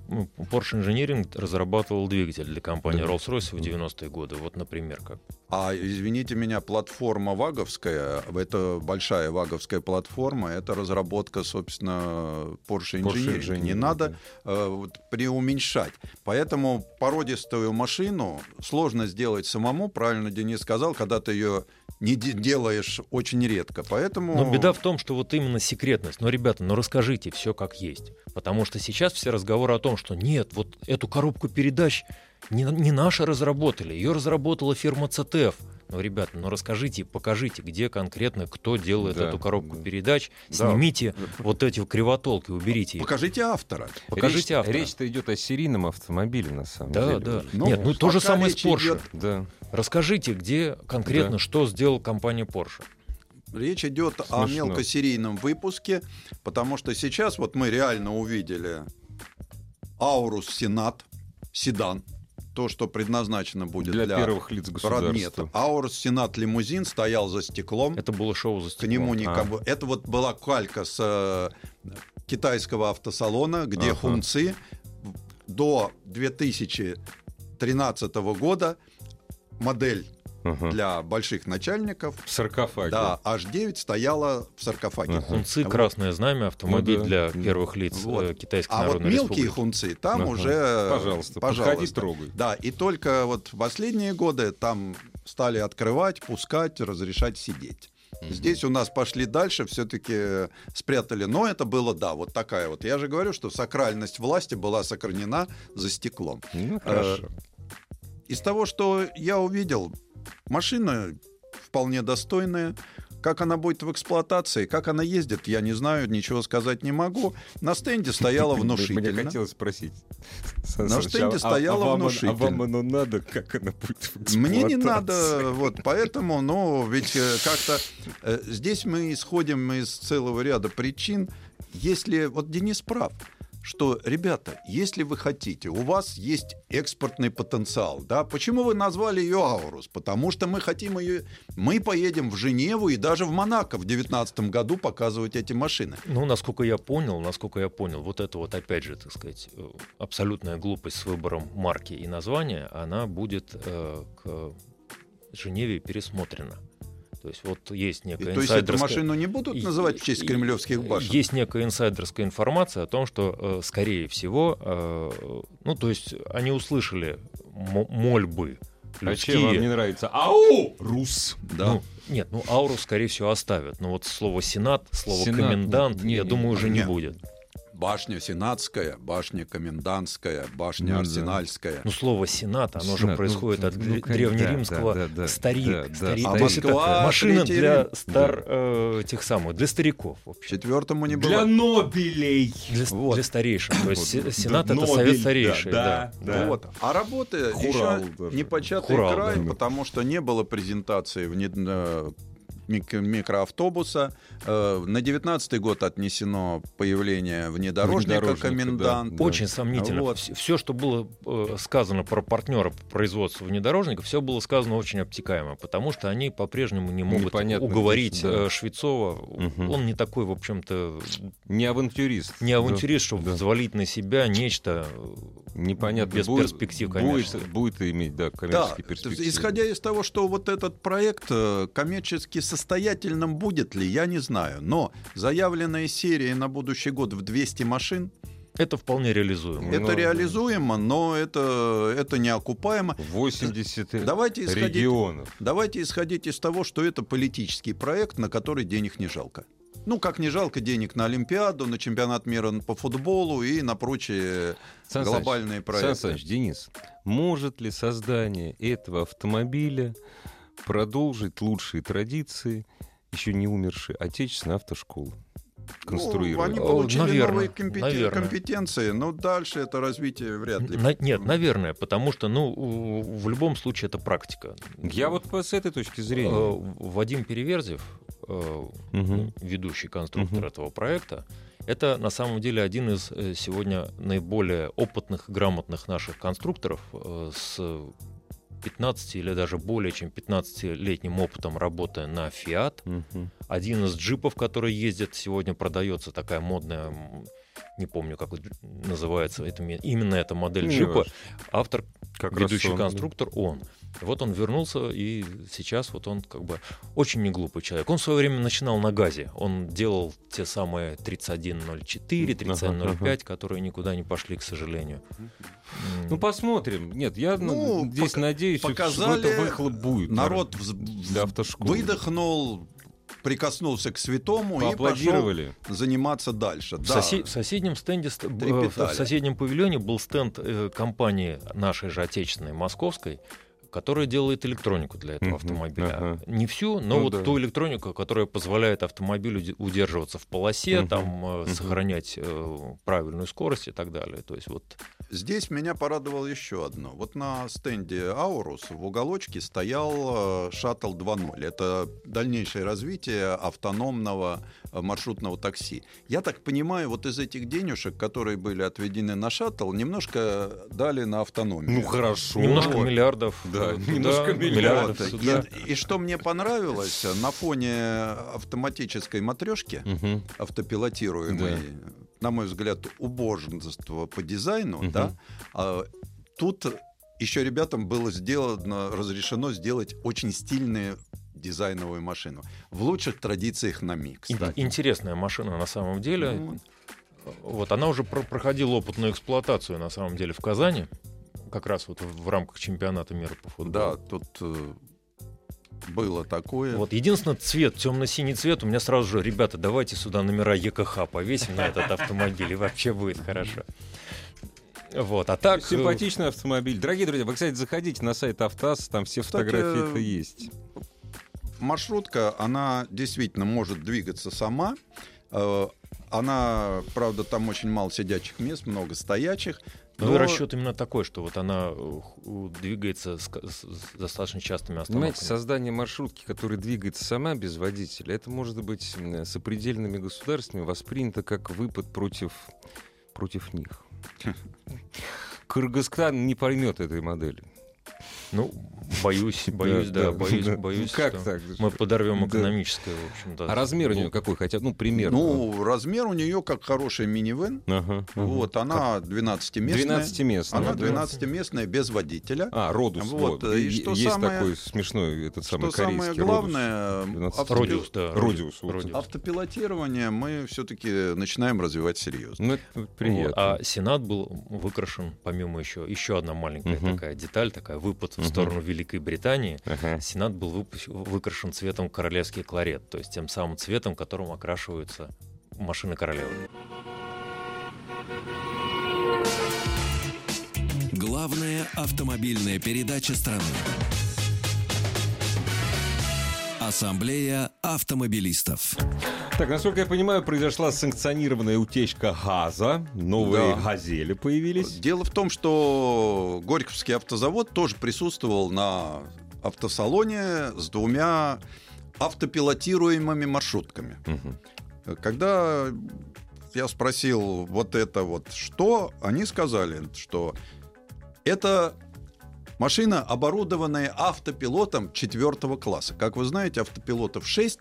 Porsche Engineering разрабатывал двигатель для компании Да. Rolls-Royce в 90-е годы. Вот, например, как. А извините меня, платформа ваговская, это большая ваговская платформа, это разработка, собственно, Porsche Porsche Engineering. Не Engineering, надо э, вот, преуменьшать. Поэтому породистую машину сложно сделать самому, правильно Денис сказал, когда ты ее не де- делаешь очень редко. Поэтому... Но беда в том, что вот именно секретность. Но, ребята, ну расскажите все как есть. Потому что сейчас все разговоры о том, что нет, вот эту коробку передач не, не наши разработали, ее разработала фирма CTF. Ну, ребята, ну расскажите, покажите, где конкретно, кто делает Да, эту коробку да. передач, Да. снимите вот эти кривотолки, уберите их. Покажите автора. Покажите Речь- автора. Речь-то идет о серийном автомобиле, на самом Да, деле. да. уже. Ну, Нет, ну то же самое с Porsche. идет- Да. Расскажите, где конкретно, Да. что сделала компания Porsche. Речь идет о Смешно. мелкосерийном выпуске, потому что сейчас вот мы реально увидели Аурус Сенат, седан, то, что предназначено будет Для, для, первых лиц государства. Аурус Сенат лимузин стоял за стеклом, Это было шоу за к стеклом. нему А. никому. Это вот была калька с э, китайского автосалона, где Ага. хунцы до 2013 года модель Ага. для больших начальников В саркофаге. да, H9 стояла в саркофаге. Ага. Хунцы, Вот. Красное знамя, автомобиль Ну да. для первых лиц Вот. э, Китайской А вот Народной мелкие Республики. хунцы там Ага. уже, Пожалуйста, пожалуйста. подходи, трогай. Да, и только вот в последние годы там стали открывать, пускать, разрешать сидеть. Здесь у нас пошли дальше, все-таки спрятали. Но это было, да, вот такая вот. Я же говорю, что сакральность власти была сохранена за стеклом. Ну, хорошо. Из того, что я увидел, машина вполне достойная. Как она будет в эксплуатации, как она ездит, я не знаю, ничего сказать не могу. На стенде стояла Мне внушительно. хотелось спросить. На стенде а- а вам- внушительно. А вам оно надо, как она будет в Мне не эксплуатации? надо, вот поэтому, ну, ведь э, как-то э, здесь мы исходим из целого ряда причин. Если вот Денис прав, что, ребята, если вы хотите, у вас есть экспортный потенциал, да, почему вы назвали ее Аурус? Потому что мы хотим ее, мы поедем в Женеву и даже в Монако в 2019 году показывать эти машины. Ну, насколько я понял, насколько я понял, вот это вот, опять же, так сказать, э, абсолютная глупость с выбором марки и названия, она будет э, к Женеве пересмотрена. То есть вот есть И, некая то есть эту инсайдерская- машину не будут называть в честь кремлевских башен? Есть некая инсайдерская информация о том, что, э, скорее всего, э, ну, то есть они услышали мо- мольбы А чем вам не нравится? Ау! Рус! Да. Ну, нет, ну ауру, скорее всего, оставят. Но вот слово сенат, слово Сенат, комендант, не, я не, думаю, не, уже не нет. будет. Башня Сенатская, башня Комендантская, башня Ну. Арсенальская. Ну, слово сенат, оно же Сенат, ну, происходит от ну, дре- конечно, древнеримского да, да, да, старик. да, да. старик. А То есть это машина Третий для стар э, тех самых, для стариков, в. Четвертому не Для было. Нобелей! Для, Вот. для старейших. То есть сенат это Нобель, совет старейших. да, Да, да. Вот. А работы Хурал еще даже. непочатый Хурал, край, да. потому что не было презентации внед- э, микроавтобуса. Э, На 19 год отнесено появление внедорожника, Внедорожника, комендант. да. Очень сомнительно. Вот. Все, что было э, сказано про партнера по производству внедорожников, все было сказано очень обтекаемо, потому что они по-прежнему не могут Непонятно, уговорить да. э, Швецова. Мгм. Он не такой, в общем-то, Не авантюрист. не авантюрист, чтобы да. взвалить на себя нечто Непонятно. без будет- перспектив будет, коммерческих. будет иметь, да, Да, коммерческие то перспективы. исходя из того, что вот этот проект коммерчески состоятельным будет ли, я не знаю. Но заявленная серия на будущий год в 200 машин, Это вполне реализуемо. Ну, это да. реализуемо, но это, это неокупаемо. 80 Давайте исходить, регионов. давайте исходить из того, что это политический проект, на который денег не жалко. Ну, как не жалко денег на Олимпиаду, на чемпионат мира по футболу и на прочие Сан глобальные Саныч, проекты. Сан Саныч, Денис, может ли создание этого автомобиля продолжить лучшие традиции еще не умершей отечественной автошколы? Ну, Конструировать. они О, получили наверное, новые компетен- наверное. компетенции, но дальше это развитие вряд ли. На- нет, наверное, потому что, ну, в любом случае это практика. Я вот с этой точки зрения. Э, Вадим Переверзев, Мгм. ведущий конструктор Мгм. этого проекта, это на самом деле один из э, сегодня наиболее опытных и грамотных наших конструкторов с 15 или даже более чем 15-летним опытом работы на Fiat. Мгм. Один из джипов, который ездит, сегодня продается такая модная, не помню, как называется, это, ме- именно эта модель джипа. Автор, Как раз ведущий он, конструктор, он. И вот он вернулся, и сейчас вот он как бы очень неглупый человек. Он в свое время начинал на газе. Он делал те самые 3104, 3105, которые никуда не пошли, к сожалению. Ну, посмотрим. Нет, я Ну, ну, здесь пока- надеюсь, что показали, это выхлоп будет. Народ для автошколы. выдохнул, прикоснулся к святому и пошел заниматься дальше. В, Да. сосе- в соседнем стенде, Трепетали. в соседнем павильоне был стенд э, компании нашей же отечественной, московской, которая делает электронику для этого автомобиля. ага. Не всю, но Ну вот да. ту электронику, которая позволяет автомобилю уде- удерживаться в полосе, Мгм, там мгм. сохранять э, правильную скорость и так далее. То есть вот Здесь меня порадовало еще одно. Вот на стенде Аурус в уголочке стоял э, шаттл 2.0. Это дальнейшее развитие автономного э, маршрутного такси. Я так понимаю, вот из этих денежек, которые были отведены на шаттл, немножко дали на автономию. Ну, хорошо. немножко вот. миллиардов. Да, э, немножко туда, миллиардов Вот. сюда. И, и что мне понравилось, на фоне автоматической матрешки, Мгм. автопилотируемой, на мой взгляд, убожество по дизайну, Мгм. да, а, тут еще ребятам было сделано, разрешено сделать очень стильную дизайновую машину. В лучших традициях на кстати. Интересная машина на самом деле. Ну, Вот она уже про- проходила опытную эксплуатацию на самом деле в Казани, как раз вот в в рамках чемпионата мира по футболу. да, тут э, было такое. Вот единственный цвет, темно-синий цвет, у меня сразу же, ребята, давайте сюда номера ЕКХ повесим на этот автомобиль, и вообще будет хорошо. Вот, а так... э, Симпатичный автомобиль. Дорогие друзья, вы, кстати, заходите на сайт Автаз, там все фотографии-то есть. маршрутка, она действительно может двигаться сама. Э, Она, правда, там очень мало сидячих мест, много стоячих. Ну, но- и расчет именно такой, что вот она э, ху- двигается с, с- с достаточно частыми Понимаете, остановками. создание маршрутки, которая двигается сама без водителя, это может быть м, сопредельными государствами воспринято как выпад против, против них. [LAUGHS] Кыргызстан не поймет этой модели. Ну, Боюсь, боюсь, Да, боюсь, да. боюсь, Ну, как что так? мы подорвем Да. экономическое, в общем-то. А размер у нее Ну, какой хотя ну, примерно? Ну, размер у нее как хороший минивэн. Ага, ага. Вот, она 12-местная. 12-местная. Она да? 12-местная без водителя. А, Родус. Вот, Вот, и что Есть самое- такой смешной этот самый Что самое корейский главное, Родус. автопи- Родиус, да. Родиус, вот. Родиус. автопилотирование мы все-таки начинаем развивать серьезно. Ну, приятно. Вот. А Сенат был выкрашен, помимо еще, еще одна маленькая такая деталь, такая выпад в сторону Великой Британии. Ага. Сенат был выпу- выкрашен цветом королевский кларет, то есть тем самым цветом, которым окрашиваются машины королевы. Главная автомобильная передача страны. Ассамблея автомобилистов. Так, насколько я понимаю, произошла санкционированная утечка газа. Новые Да. газели появились. Дело в том, что Горьковский автозавод тоже присутствовал на автосалоне с двумя автопилотируемыми маршрутками. Мгм. Когда я спросил вот это вот что, они сказали, что это машина, оборудованная автопилотом четвертого класса. Как вы знаете, автопилотов 6.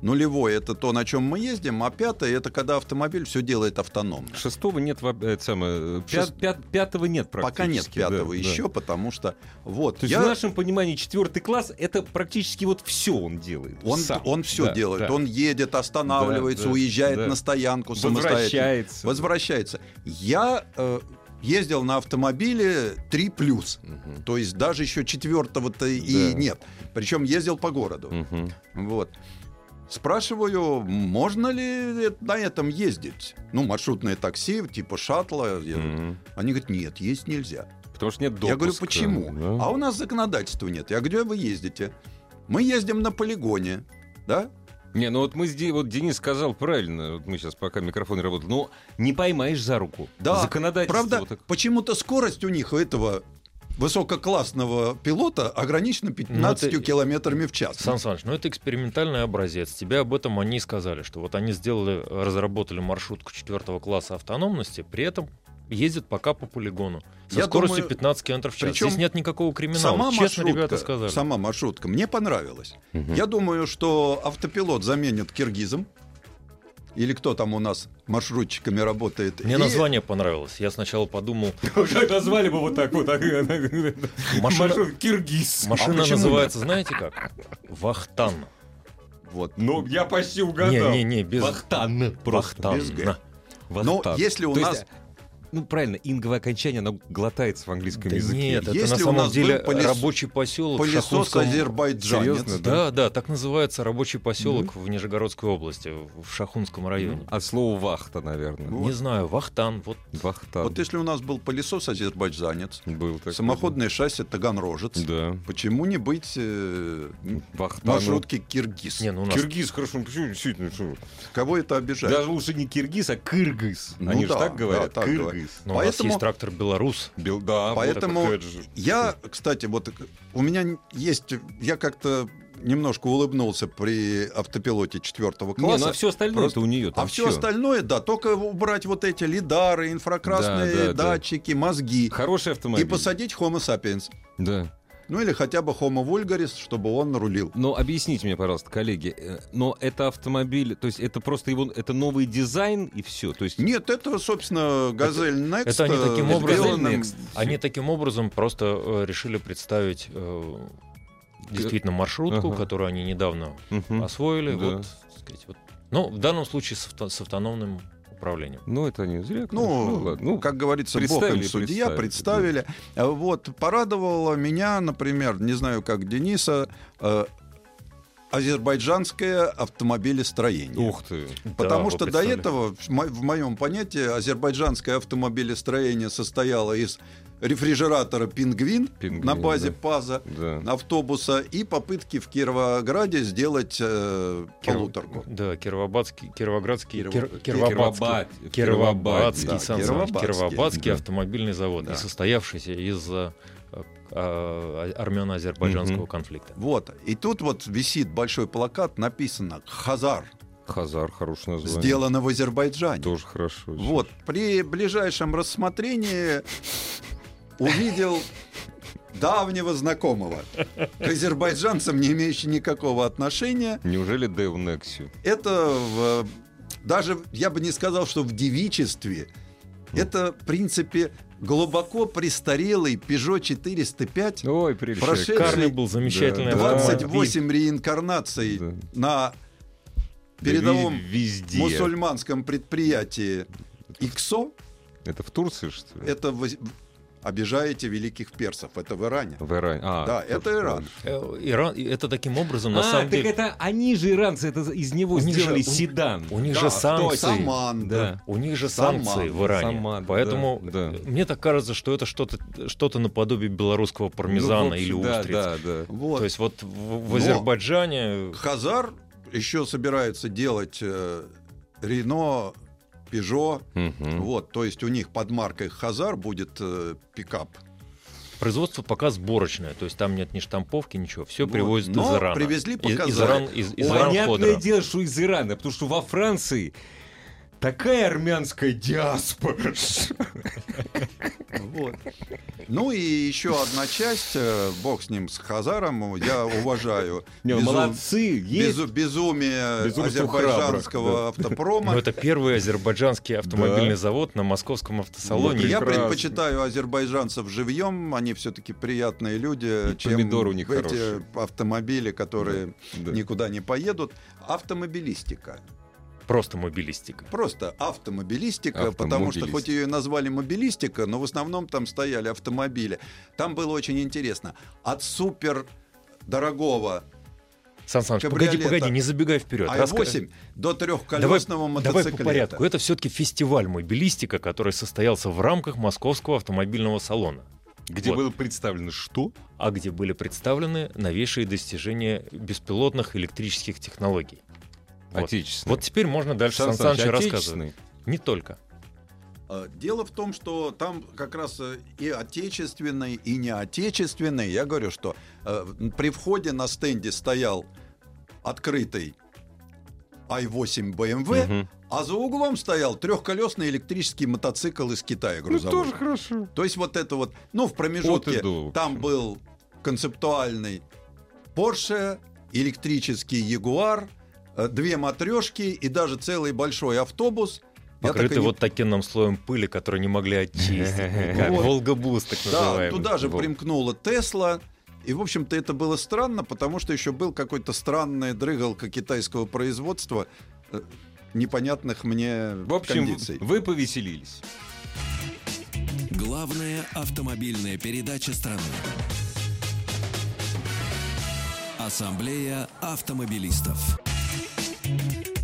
Нулевой это то, на чем мы ездим, а пятое это когда автомобиль все делает автономно. Шестого нет, э, это самое, пят- Шест- пят- пятого нет практически. Пока нет пятого да, да. еще, потому что вот То есть я- в нашем понимании четвертый класс это практически вот все он делает. Он, сам. он все Да, делает. да. Он едет, останавливается, Да, да, уезжает да. на стоянку самостоятельно. возвращается. Возвращается. Я э, ездил на автомобиле 3 плюс. Мгм. То есть даже еще четвертого-то и Да. нет. Причем ездил по городу. Мгм. Вот. Спрашиваю, можно ли на этом ездить? Ну, маршрутное такси, типа шаттла. Мгм. Они говорят, нет, есть нельзя. Потому что нет допуска. Я говорю, почему? да. А у нас законодательства нет. Я говорю, где вы ездите? Мы ездим на полигоне. Да? Не, ну вот мы здесь, вот Денис сказал правильно, вот мы сейчас пока микрофон не работает, ну не поймаешь за руку. Да. Законодательство Правда, вот так- почему-то скорость у них у этого высококлассного пилота ограничена 15 Ну, это- километрами в час. Сан Саныч, ну это экспериментальный образец. Тебе об этом они и сказали, что вот они сделали, разработали маршрутку четвертого класса автономности, при этом ездят пока по полигону. Со Я скоростью думаю, 15 км в час. причем Здесь нет никакого криминала. Сама Честно, маршрутка, ребята сказали. сама маршрутка мне понравилась. Мгм. Я думаю, что автопилот заменит киргизом. Или кто там у нас маршрутчиками работает. Мне И название понравилось. Я сначала подумал, [LAUGHS] Как назвали бы вот так вот. Машина- Киргиз. машина почему называется, знаете как? Вахтан. Вот. Ну, я почти угадал. Не-не-не, без... Вахтан. Просто. Вахтан. без. Но если у То нас... ну, правильно, инговое окончание, оно глотается в английском Да языке. нет, это Если на у самом нас деле был полис- рабочий поселок Пылесос Шахунском... азербайджанец. Серьезно, Да, да, так называется рабочий поселок в Нижегородской области, в Шахунском районе. От слова вахта, наверное. Ну, Не знаю, Вахтан, вот Вахтан. Вот если у нас был пылесос азербайджанец, Был такой. самоходное шасси таганрожец, Да. почему не быть э, Вахтану. маршрутки киргиз? Не, ну у нас Киргиз, хорошо, ну почему действительно, что? Кого это обижает? Даже лучше не киргиз, а кыргыз. Ну Они же да, так говорят, да, так говорят. Кыргыз. ну, у нас Поэтому- есть трактор Беларус. Бел- да, Поэтому вот. Я, кстати, вот у меня есть, я как-то немножко улыбнулся при автопилоте четвертого Не, ну класса. а все остальное Просто- это у нее. а все остальное, да, только убрать вот эти лидары, инфракрасные Да, да, да. датчики, мозги Хороший автомобиль. и посадить Homo sapiens. Да. Ну или хотя бы Homo vulgaris, чтобы он рулил. Но объясните мне, пожалуйста, коллеги, э, но это автомобиль, то есть это просто его, это новый дизайн и все, то есть Нет, это, собственно, Газель Next. это они таким э, образом- сделанным- Next. Они таким образом просто э, решили представить э, действительно маршрутку, Ага. которую они недавно Мгм. освоили. Да. Вот, так сказать, вот. Ну, в данном случае с, авто- с автономным управлением. Ну, это не зря. Ну, ладно. ну, как говорится, бог им судья, представили, представили. А Вот, порадовало меня, например, не знаю, как Дениса, э, азербайджанское автомобилестроение. ух ты. Потому Да, что до этого, в моем понятии, азербайджанское автомобилестроение состояло из рефрижератора «Пингвин», «Пингвин», на базе да. ПАЗа, Да. автобуса и попытки в Кировограде сделать э, Киров- полуторку. Да, Кировоградский, Кировоградский, Киров- Кир- Кировоградский, Кировобад- Кировоградский, Да, Сан Кировоградский, Кировоградский да. автомобильный завод, Да. состоявшийся из э, э, армяно-азербайджанского Мгм. конфликта. Вот. И тут вот висит большой плакат, написано «Хазар», Хазар, хорошее название. сделано в Азербайджане. Тоже хорошо. Вот. При ближайшем рассмотрении увидел давнего знакомого, к азербайджанцам, не имеющий никакого отношения. Неужели Дэв Нексию? Это в, даже, я бы не сказал, что в девичестве. Это, в принципе, глубоко престарелый Peugeot 405, Ой, прелесть. Прошедший был, замечательный Да, автомобиль. 28 реинкарнаций Да. на Да передовом ви- везде. мусульманском предприятии ИКСО. Это в Турции, что ли? Это вы обижаете великих персов. Это в Иране. В Иране. А, Да, это. Иран. Э, Иран, это таким образом, на а, самом так деле... это они же иранцы, это из него У них же- сделали у- седан. У них Да, же санкции. Саман. Да. У них же Саман, санкции в Иране. Саман, Поэтому да, да. мне так кажется, что это что-то что наподобие белорусского пармезана Ну, в общем, или да, устриц. Да, да. Вот. То есть вот в, в Но- Азербайджане Хазар еще собирается делать э, Рено, Пежо. Мгм. Вот, то есть у них под маркой Хазар будет э, пикап. производство пока сборочное, то есть там нет ни штамповки, ничего, все Вот. привозят Но из Ирана. привезли Из- из, показать. Иран, из, из Иран Понятное Ходора. дело, что из Ирана, потому что во Франции такая армянская диаспора. Вот. Ну и еще одна часть, э, бог с ним, с Хазаром, я уважаю Не, безу- молодцы, есть. безу- безумие Безумство азербайджанского храбрых, автопрома. Но это первый азербайджанский автомобильный Да. завод на московском автосалоне. Вот Я прекрасно. предпочитаю азербайджанцев живьем, они все-таки приятные люди, И чем помидоры у них эти хорошие. автомобили, которые Да. никуда не поедут. Автомобилистика. Просто мобилистика. Просто автомобилистика, потому что хоть ее и назвали мобилистика, но в основном там стояли автомобили. Там было очень интересно. От супер дорогого Сан Саныч, погоди, погоди, не забегай вперед. Раска- i8 до Давай, трехколесного давай мотоциклета. по порядку. Это все-таки фестиваль мобилистика, который состоялся в рамках Московского автомобильного салона. Где Вот. было представлено что? а где были представлены новейшие достижения беспилотных электрических технологий. Вот. Отечественное. Вот теперь можно дальше Сан Сан Саныч, рассказывать. отечественный? Не только. А, Дело в том, что там как раз э, и отечественный, и не отечественный. Я говорю, что э, при входе на стенде стоял открытый i8 BMW, Мгм. а за углом стоял трехколесный электрический мотоцикл из Китая Ну, грузовой. тоже хорошо. То есть вот это вот, ну, в промежутке От и до, в там был концептуальный Porsche, электрический Jaguar, две матрешки и даже целый большой автобус. Я так Покрыты не- вот таким слоем пыли, который не могли очистить. [LAUGHS] Волгобус, так Да, называемый. туда же примкнула Тесла. И, в общем-то, это было странно, потому что еще был какой-то странный дрыгалка китайского производства э, непонятных мне В общем, кондиций. вы повеселились. Главная автомобильная передача страны. Ассамблея автомобилистов.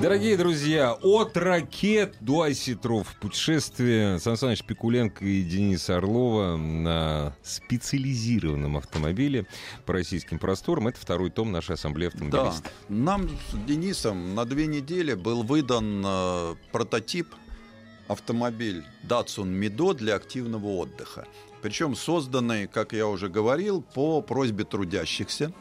Дорогие друзья, от ракет до осетров. Путешествие Сан Саныч Пикуленко и Дениса Орлова на специализированном автомобиле по российским просторам. Это второй том нашей ассамблеи Да, автомобилистов. нам с Денисом на две недели был выдан э, прототип автомобиль Datsun Mido для активного отдыха. Причем созданный, как я уже говорил, по просьбе трудящихся.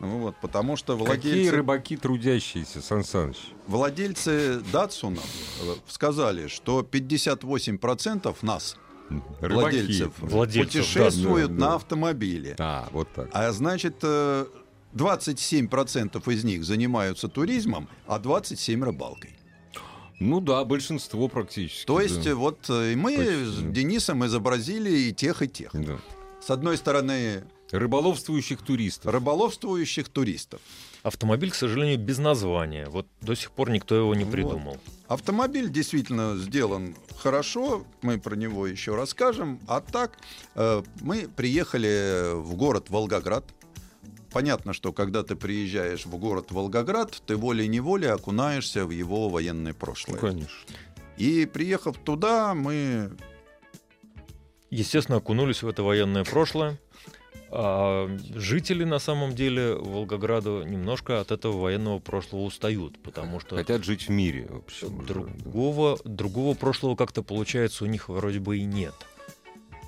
Ну Вот, потому что Какие владельцы, рыбаки трудящиеся, Сан Саныч? владельцы Датсуна э, сказали, что 58% нас, Рыбаки. владельцев, Владельцев, путешествуют да, да, на да. автомобиле. А, вот так. А значит, э, 27% из них занимаются туризмом, а 27% рыбалкой. Ну да, большинство практически. То да. есть э, вот э, мы Почти. с Денисом изобразили и тех, и тех. Да. С одной стороны, Рыболовствующих туристов. рыболовствующих туристов. Автомобиль, к сожалению, без названия. Вот до сих пор никто его не Вот. придумал. Автомобиль действительно сделан хорошо, мы про него еще расскажем. А так, э, мы приехали в город Волгоград. Понятно, что когда ты приезжаешь в город Волгоград, ты волей-неволей окунаешься в его военное Ну, прошлое. конечно. И приехав туда, мы Естественно, окунулись в это военное прошлое. А жители, на самом деле, Волгограда немножко от этого военного прошлого устают, потому что... Хотят жить в мире, в общем. Другого, другого прошлого как-то, получается, у них вроде бы и нет.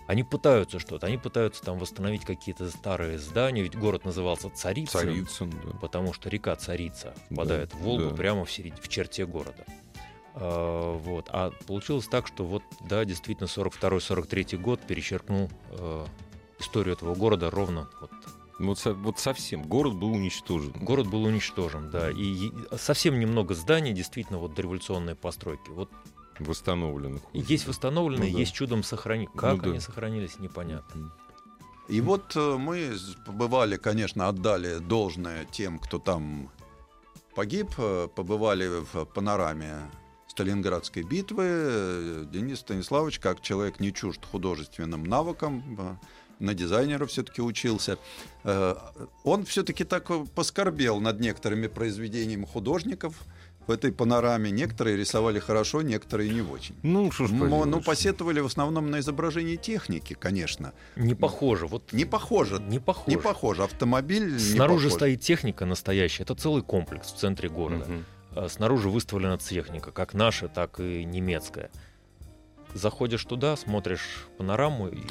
Они пытаются что-то, они пытаются там восстановить какие-то старые здания, ведь город назывался Царицын, Царицын да. потому что река Царица впадает да, в Волгу да. прямо в, серед... в черте города. А, вот. А получилось так, что вот, да, действительно, 42-43 год перечеркнул э, историю этого города ровно вот вот, вот совсем. Город был уничтожен. Город был уничтожен, да. И совсем немного зданий, действительно, вот дореволюционные постройки. Вот восстановленных. Уже. Есть восстановленные, ну, да. есть чудом сохранить. Ну как ну, они да. сохранились, непонятно. И вот э, мы побывали, конечно, отдали должное тем, кто там погиб, э, побывали в панораме Сталинградской битвы. Э, Денис Станиславович, как человек не чужд художественным навыкам, на дизайнера все-таки учился. Он все-таки так поскорбел над некоторыми произведениями художников – в этой панораме. Некоторые рисовали хорошо, некоторые не очень. Ну, что ж Ну, посетовали в основном на изображение техники, конечно. Не похоже. Вот не похоже. Не похоже. Не похоже. Автомобиль Снаружи стоит техника настоящая. Это целый комплекс в центре города. Угу. Снаружи выставлена техника, как наша, так и немецкая. Заходишь туда, смотришь панораму и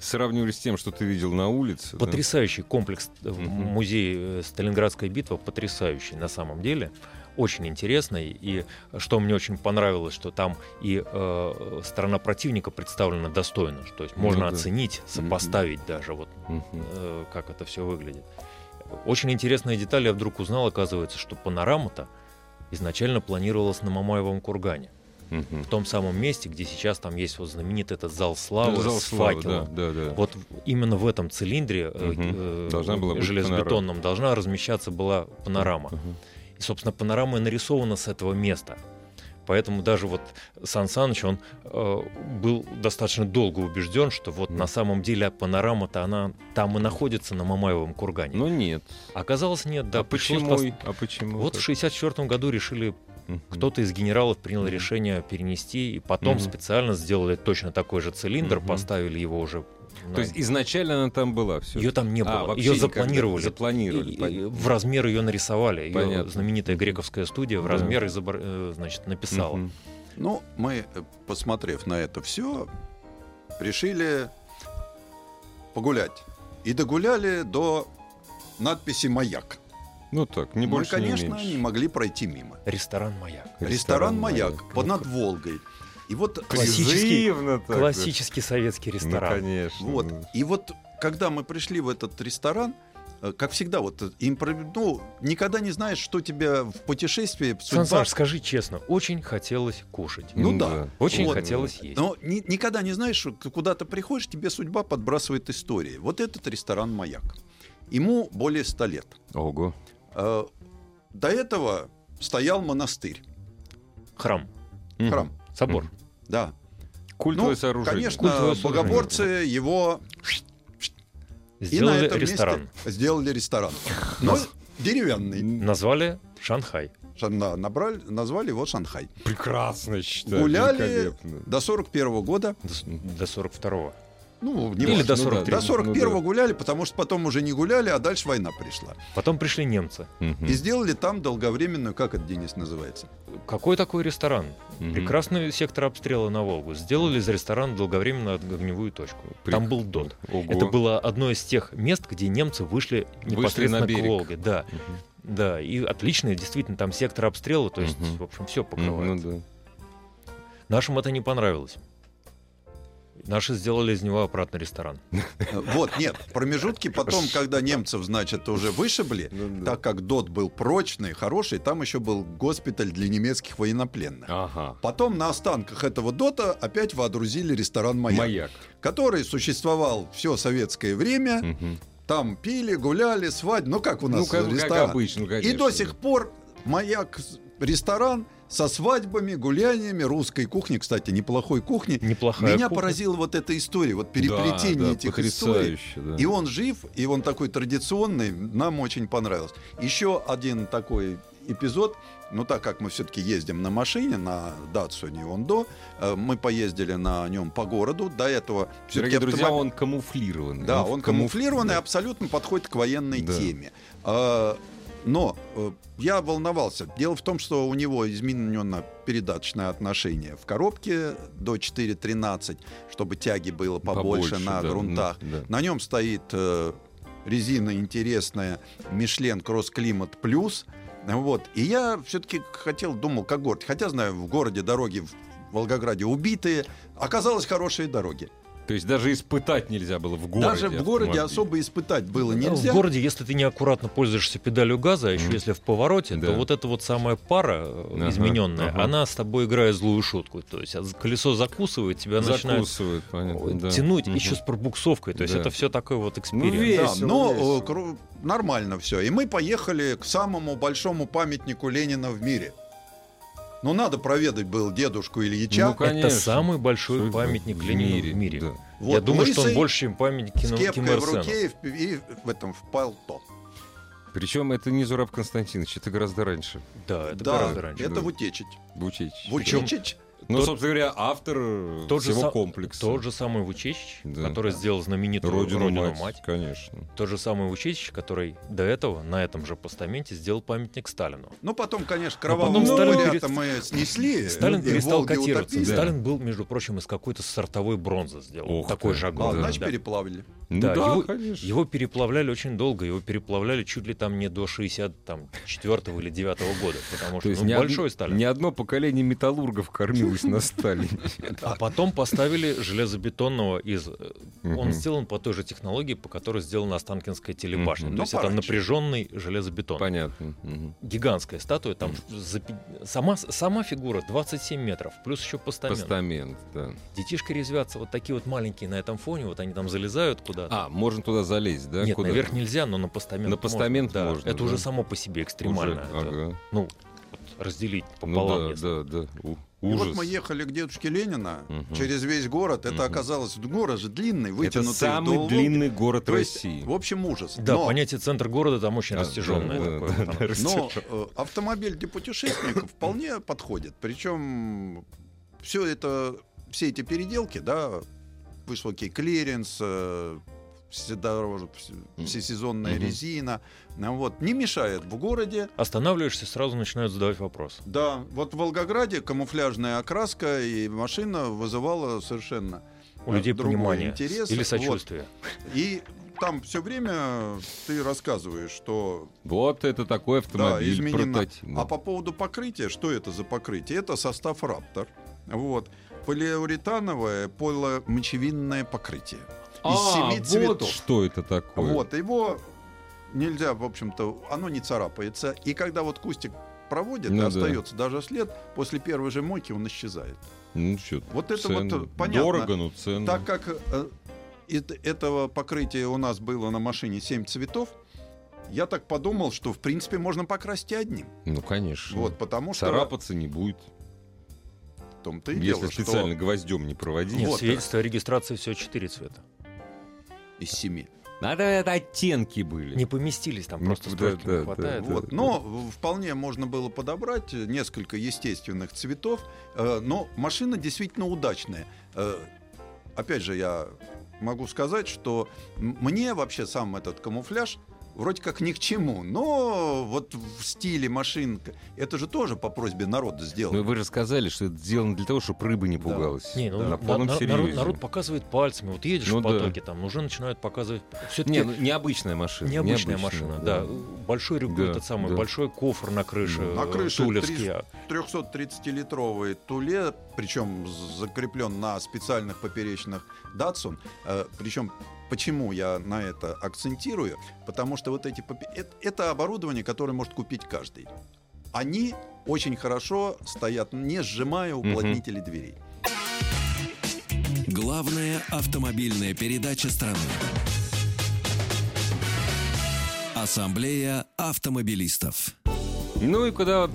сравнивали с тем, что ты видел на улице. Потрясающий да? комплекс угу. музей э, Сталинградская битва, потрясающий на самом деле очень интересной. И что мне очень понравилось, что там и э, сторона противника представлена достойно. То есть можно ну, да. оценить, сопоставить mm-hmm. даже, вот, mm-hmm. э, как это все выглядит. Очень интересная деталь, я вдруг узнал, оказывается, что панорама-то изначально планировалась на Мамаевом кургане. В том самом месте, где сейчас там есть вот знаменитый этот зал славы да, зал с славы, факелом. Да, да, да. Вот именно в этом цилиндре угу. э, должна была железобетонном должна размещаться была панорама. Угу. И, собственно, панорама и нарисована с этого места. Поэтому даже вот Сан Саныч, он э, был достаточно долго убежден, что вот mm. на самом деле панорама-то она там и находится на Мамаевом кургане. Ну нет. Оказалось нет, да. А почему? Пос... А почему? Вот в 64 году решили кто-то из генералов принял решение перенести, и потом специально сделали точно такой же цилиндр, поставили его уже то есть изначально она там была? Все. Ее там не а, было. А, ее запланировали. Запланировали. И, и, в размер ее нарисовали. Ее Понятно. знаменитая грековская студия в да. размер изобр... Э, значит, написала. Угу. Ну, мы, э, посмотрев на это все, решили погулять. И догуляли до надписи «Маяк». Ну так, не больше, Мы, конечно, не, не могли пройти мимо. Ресторан «Маяк». Ресторан, Ресторан «Маяк», «Маяк» под над Волгой. И вот классический, классический советский ресторан. Ну, конечно. Вот. И вот когда мы пришли в этот ресторан, э, как всегда, вот импро... ну, никогда не знаешь, что тебя в путешествии... Судьба... Сан скажи честно, очень хотелось кушать. Ну, ну да. Очень вот. хотелось есть. Но ни, никогда не знаешь, куда ты приходишь, тебе судьба подбрасывает истории. Вот этот ресторан «Маяк». Ему более ста лет. Ого. Э, до этого стоял монастырь. Храм. Храм. Собор. Да. Культовое ну, сооружение. Конечно, Культовое богоборцы его сделали и на этом ресторан. Месте сделали ресторан. Но деревянный. Назвали Шанхай. Набрали, назвали его Шанхай. Прекрасно, считаю. Гуляли до 41 -го года. До 42-го. Ну, не Или до 43 ну, До 41 ну, да. гуляли, потому что потом уже не гуляли, а дальше война пришла. Потом пришли немцы. Угу. И сделали там долговременную, как это, Денис, называется? Какой такой ресторан? Угу. Прекрасный сектор обстрела на Волгу. Сделали из ресторана долговременную огневую точку. Прик... Там был ДОТ. Ого. Это было одно из тех мест, где немцы вышли непосредственно вышли на берег. к Волге. Да. Угу. Да, и отличный, действительно, там сектор обстрела, то есть, угу. в общем, все покрывается. Ну, да. Нашим это не понравилось. Наши сделали из него обратно ресторан. [LAUGHS] Вот, нет, промежутки потом, когда немцев, значит, уже вышибли, ну, да. так как ДОТ был прочный, хороший, там еще был госпиталь для немецких военнопленных. Ага. Потом на останках этого ДОТа опять водрузили ресторан «Маяк», Маяк. который существовал все советское время. Угу. Там пили, гуляли, свадьбы, ну как у нас ну, как, ресторан. Как обычно, конечно. И до сих пор «Маяк» ресторан со свадьбами, гуляниями русской кухни, кстати, неплохой кухни. Неплохая Меня кухня. поразила вот эта история, вот переплетение да, да, этих историй. Да. И он жив, и он такой традиционный, нам очень понравилось. Еще один такой эпизод. Но так как мы все-таки ездим на машине, на Datsun Ондо, э, мы поездили на нем по городу. До этого... Дорогие друзья, автомобиль- он камуфлированный. Да, он камуф- камуфлированный, да. абсолютно подходит к военной Да. теме. Но э, я волновался. Дело в том, что у него изменено передаточное отношение в коробке до 4.13, чтобы тяги было побольше, на да, грунтах. ну, да. На нем стоит э, резина интересная Michelin Cross Climate Plus. Вот. И я все-таки хотел, думал, как город. Хотя знаю, в городе дороги в Волгограде убитые. Оказалось, хорошие дороги. То есть даже испытать нельзя было в городе. Даже в городе автомобиль. особо испытать было Ну, нельзя. В городе, если ты неаккуратно пользуешься педалью газа, а еще Мгм. если в повороте, Да. то вот эта вот самая пара э, Ага, измененная, ага. она с тобой играет злую шутку. То есть колесо закусывает, тебя начинает Закусывают, понятно, да. тянуть Мгм. еще с пробуксовкой. То есть Да. это все такой вот Ну, experience. весело, Да, но весело. э, кру- нормально все. И мы поехали к самому большому памятнику Ленина в мире. Ну, надо проведать был дедушку Ильича. Ну, конечно. Это самый большой памятник в Ленину мире, в мире. да. Вот Я думаю, что он больше, чем памятник с Ким, кепкой Ким в руке и в, и в этом в пальто. Причем это не Зураб Константинович, это гораздо раньше. Да, это да, гораздо раньше. это. Вутечич. Бучич. Вутечич. Ну, Тот- собственно говоря, автор Тот же всего са- комплекса. Тот же самый Вучечич, Да. который сделал знаменитую Родину, Родину, мать, мать. Конечно. Тот же самый Вучечич, который до этого на этом же постаменте сделал памятник Сталину. Ну, потом, конечно, потом кровавого Сталин перест- мы снесли. [LAUGHS] Сталин перестал котироваться. Да. Сталин был, между прочим, из какой-то сортовой бронзы сделал. Ох такой ты. же А, значит, да. переплавили. Ну Да, да, его- конечно. Его переплавляли очень долго, его переплавляли чуть ли там не до 64 или 9 года, потому То что ну, большой од- Сталин. ни одно поколение металлургов кормилось на Сталине. [LAUGHS] А потом поставили железобетонного из... э. Он сделан по той же технологии, по которой сделана Останкинская телебашня. То Ну, есть это напряженный железобетон. Понятно. Гигантская статуя, там сама, фигура 27 метров, плюс еще постамент. Постамент, да. Детишки резвятся, вот такие вот маленькие на этом фоне, вот они там залезают куда-то. А, можно туда залезть, да? Нет, Куда? наверх нельзя, но на постамент На постамент можно. Да, можно, это да? уже само по себе экстремально. Уже, Это, ага. Ну, вот разделить Ну пополам. да, если- да, да. У- И Ужас. вот мы ехали к дедушке Ленина Мгм. через весь город. Это Мгм. оказалось город же длинный, Это вытянутый самый вдоль. длинный город То есть, России. в общем, ужас. Да, Но- понятие центр города там очень Да, растяженное. да, такое, да, там. да, Но э, автомобиль для путешественников [COUGHS] вполне подходит. Причем все это, все эти переделки, да, высокий клиренс, э, вседорож- вс- всесезонная Мгм. резина, ну вот, не мешает в городе. Останавливаешься, сразу начинают задавать вопрос. Да, вот в Волгограде камуфляжная окраска и машина вызывала совершенно У э, людей понимание интерес. или Вот. сочувствие. И там все время ты рассказываешь, что Вот это такой да, автомобиль. изменено. прототип. А по поводу покрытия, что это за покрытие? Это состав Раптор. Вот. Полиуретановое поломочевинное покрытие. Из А, семи вот цветов. что это такое. Вот, его нельзя, в общем-то, оно не царапается. И когда вот кустик проводит, Ну и да. остается даже след, после первой же мойки он исчезает. Ну, что Вот это ценно. вот понятно. Дорого, но ценно. Так как э, эт- этого покрытия у нас было на машине 7 цветов, я так подумал, что в принципе можно покрасить одним. Ну, конечно. Вот, потому что Царапаться не будет, в том-то и если дело, специально что гвоздем не проводить. Нет, Вот, свидетельство о регистрации всего четыре цвета. из семи. Надо это оттенки были. Не поместились там, Ну, просто да, строчки да, не да, хватает. да. Вот. Но вполне можно было подобрать несколько естественных цветов. э, Но машина действительно удачная. Э, Опять же, я могу сказать, что мне вообще сам этот камуфляж вроде как ни к чему. Но вот в стиле машин, к- это же тоже по просьбе народа Ну, сделано. вы же сказали, что это сделано для того, чтобы рыба не Да. пугалась. Не, ну, на на- полном на- серьезе. народ, народ показывает пальцами. Вот едешь Ну в да. потоке, там уже начинают показывать. Все-таки Не, ну, необычная машина. необычная машина, да. Большой рюк, Да, этот самый да. большой кофр на крыше, На э, крыше тулевский. а 330-литровый Туле, причем закреплен на специальных поперечных Datsun. Э, Причем почему я на это акцентирую? Потому что вот эти попе- это, это оборудование, которое может купить каждый. Они очень хорошо стоят, не сжимая уплотнители дверей. Главная автомобильная передача страны. Ассамблея автомобилистов. Ну и куда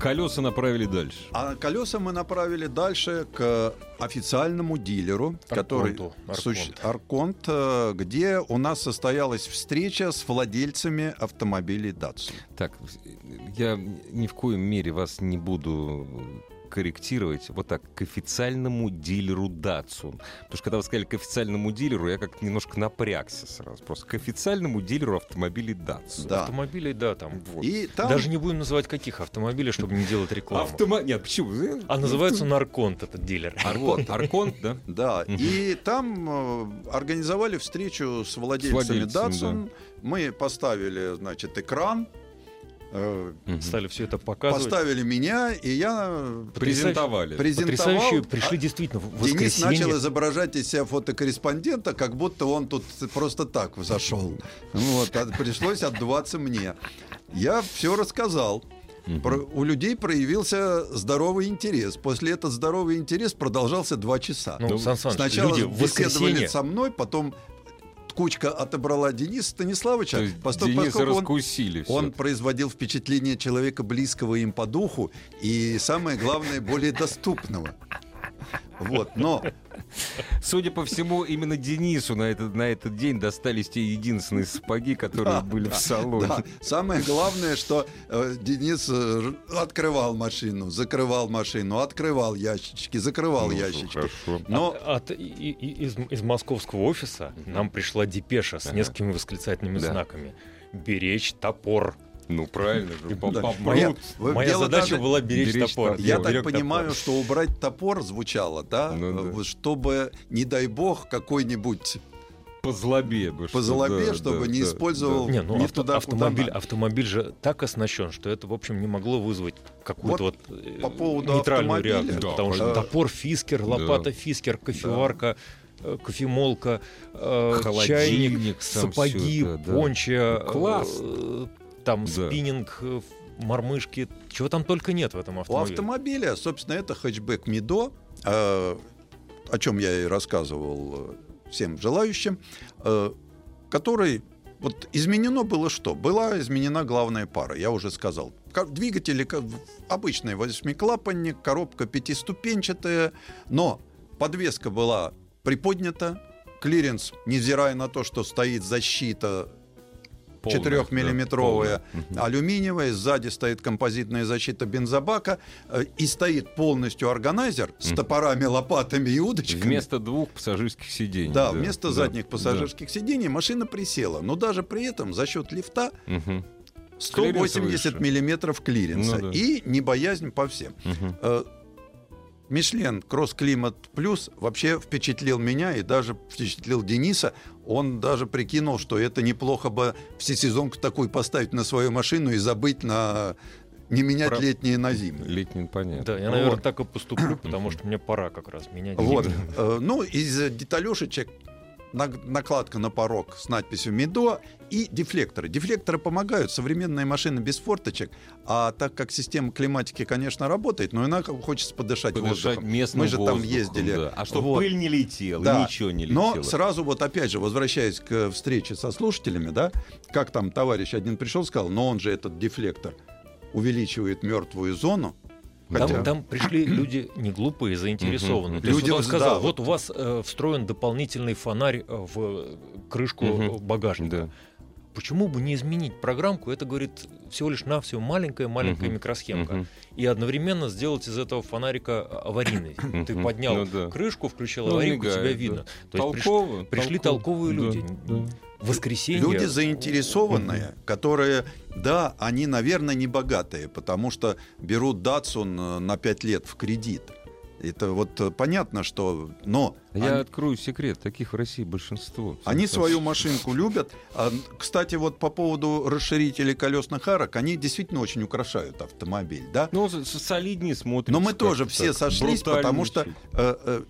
колеса направили дальше. А колеса мы направили дальше к официальному дилеру, который Арконту. суще- Арконт, э, где у нас состоялась встреча с владельцами автомобилей Datsun. Так, я ни в коем мере вас не буду корректировать вот так, к официальному дилеру Datsun. Потому что когда вы сказали к официальному дилеру, я как-то немножко напрягся сразу. Просто к официальному дилеру автомобилей Datsun. Да. Автомобилей, да, там. И там Даже не будем называть каких автомобилей, чтобы не делать рекламу. Автома... Нет, почему? А называется Нарконт этот дилер. Арконт, Арконт, да? Да, и там э, организовали встречу с владельцами, Datsun. Мы поставили, значит, экран, Мгм. Стали все это показывать. поставили меня, и я Презентовали. презентовал. Потрясающе. Пришли а действительно в Денис начал изображать из себя фотокорреспондента, как будто он тут просто так зашел. Вот, а пришлось отдуваться мне. Я все рассказал. Про- у людей проявился здоровый интерес. После этого здоровый интерес продолжался два часа. Ну, Сан Саныч, Сначала люди беседовали воскресенье со мной, потом кучка отобрала Дениса Станиславовича. То есть он, раскусили всё. он производил впечатление человека близкого им по духу и, самое главное, более доступного. Вот, но Судя по всему, именно Денису на этот, на этот день достались те единственные сапоги, которые Да, были да, в салоне. Да. Самое главное, что э, Денис э, открывал машину, закрывал машину, открывал ящички, закрывал Ну, ящички. хорошо. Но От, и- и- из, из московского офиса нам пришла депеша с несколькими восклицательными Да. знаками. Беречь топор. Ну, правильно же. Да. Моя- задача даже- была беречь, беречь топор. Я так берег понимаю, топор. что убрать топор звучало, да, Ну да. Э, чтобы, не дай бог, какой-нибудь По злобе бы. по что- злобе, да, чтобы да, не да, использовал да. Не, ну не авто- туда, куда автомобиль, надо. автомобиль же так оснащен, что это, в общем, не могло вызвать какую-то вот, э, по поводу нейтральную автомобиля. реакцию. Да, потому что конечно. топор Фискер, лопата Фискер, кофеварка, э, кофемолка, э, чайник, сапоги, это, да. понча, Ну, класс. э, там Да. спиннинг, э, мормышки, чего там только нет в этом У автомобиле. автомобиля, собственно, это хэтчбэк Мидо, э, о чем я и рассказывал э, всем желающим, э, который вот изменено было что? Была изменена главная пара, я уже сказал. Ка- Двигатели обычный восьмиклапанник, коробка пятиступенчатая, но подвеска была приподнята, клиренс, невзирая на то, что стоит защита 4-миллиметровая, да, алюминиевая, сзади стоит композитная защита бензобака, э, и стоит полностью органайзер с топорами, лопатами и удочками. Вместо двух пассажирских сидений. да, вместо да, задних да. пассажирских сидений машина присела. Но даже при этом за счет лифта Мгм, 180 выше. миллиметров клиренса. Ну да. И не боязнь по всем. мгм. Мишлен Кросс Климат Плюс вообще впечатлил меня и даже впечатлил Дениса. Он даже прикинул, что это неплохо бы всесезонку такой поставить на свою машину и забыть на не менять Про- летние на зимние. Летний, понятно. Да, я, наверное, Вот. так и поступлю, потому [CLEARS THROAT] что мне пора как раз менять. Вот. Э, Ну, из деталюшечек на- накладка на порог с надписью «Медо» и дефлекторы. Дефлекторы помогают. Современные машины без форточек. А так как система климатики, конечно, работает, но иногда хочется подышать, Подышать воздухом. Мы же там воздухом, ездили. да. А чтобы Вот. пыль не летела, Да. ничего не летело. Но сразу вот опять же, возвращаясь к встрече со слушателями, да, как там товарищ один пришел, сказал, но он же этот дефлектор увеличивает мертвую зону. Там, Хотя- там пришли [CLEARS THROAT] люди не глупые, заинтересованные. Мгм. То есть Люди вот он сказал, да, вот вот. у вас э, встроен дополнительный фонарь э, в крышку э, багажника. Да. Почему бы не изменить программку? Это, говорит, всего лишь навсего маленькая-маленькая Мгм. микросхемка. Мгм. И одновременно сделать из этого фонарика аварийный. Ты поднял Ну да. крышку, включил Ну, аварийку, мигает, тебя да. видно. То есть приш- Толково, пришли толковые Да, люди. да. В воскресенье... Люди заинтересованные, которые, да, они, наверное, не богатые, потому что берут Датсун э, на 5 лет в кредит. Это вот э, понятно, что... Но Я они, открою секрет, таких в России большинство. они свою машинку любят. А, Кстати, вот по поводу расширителей колесных арок, они действительно очень украшают автомобиль, да? Ну, солиднее смотрится. Но мы тоже как-то все так, сошлись, потому что э, э,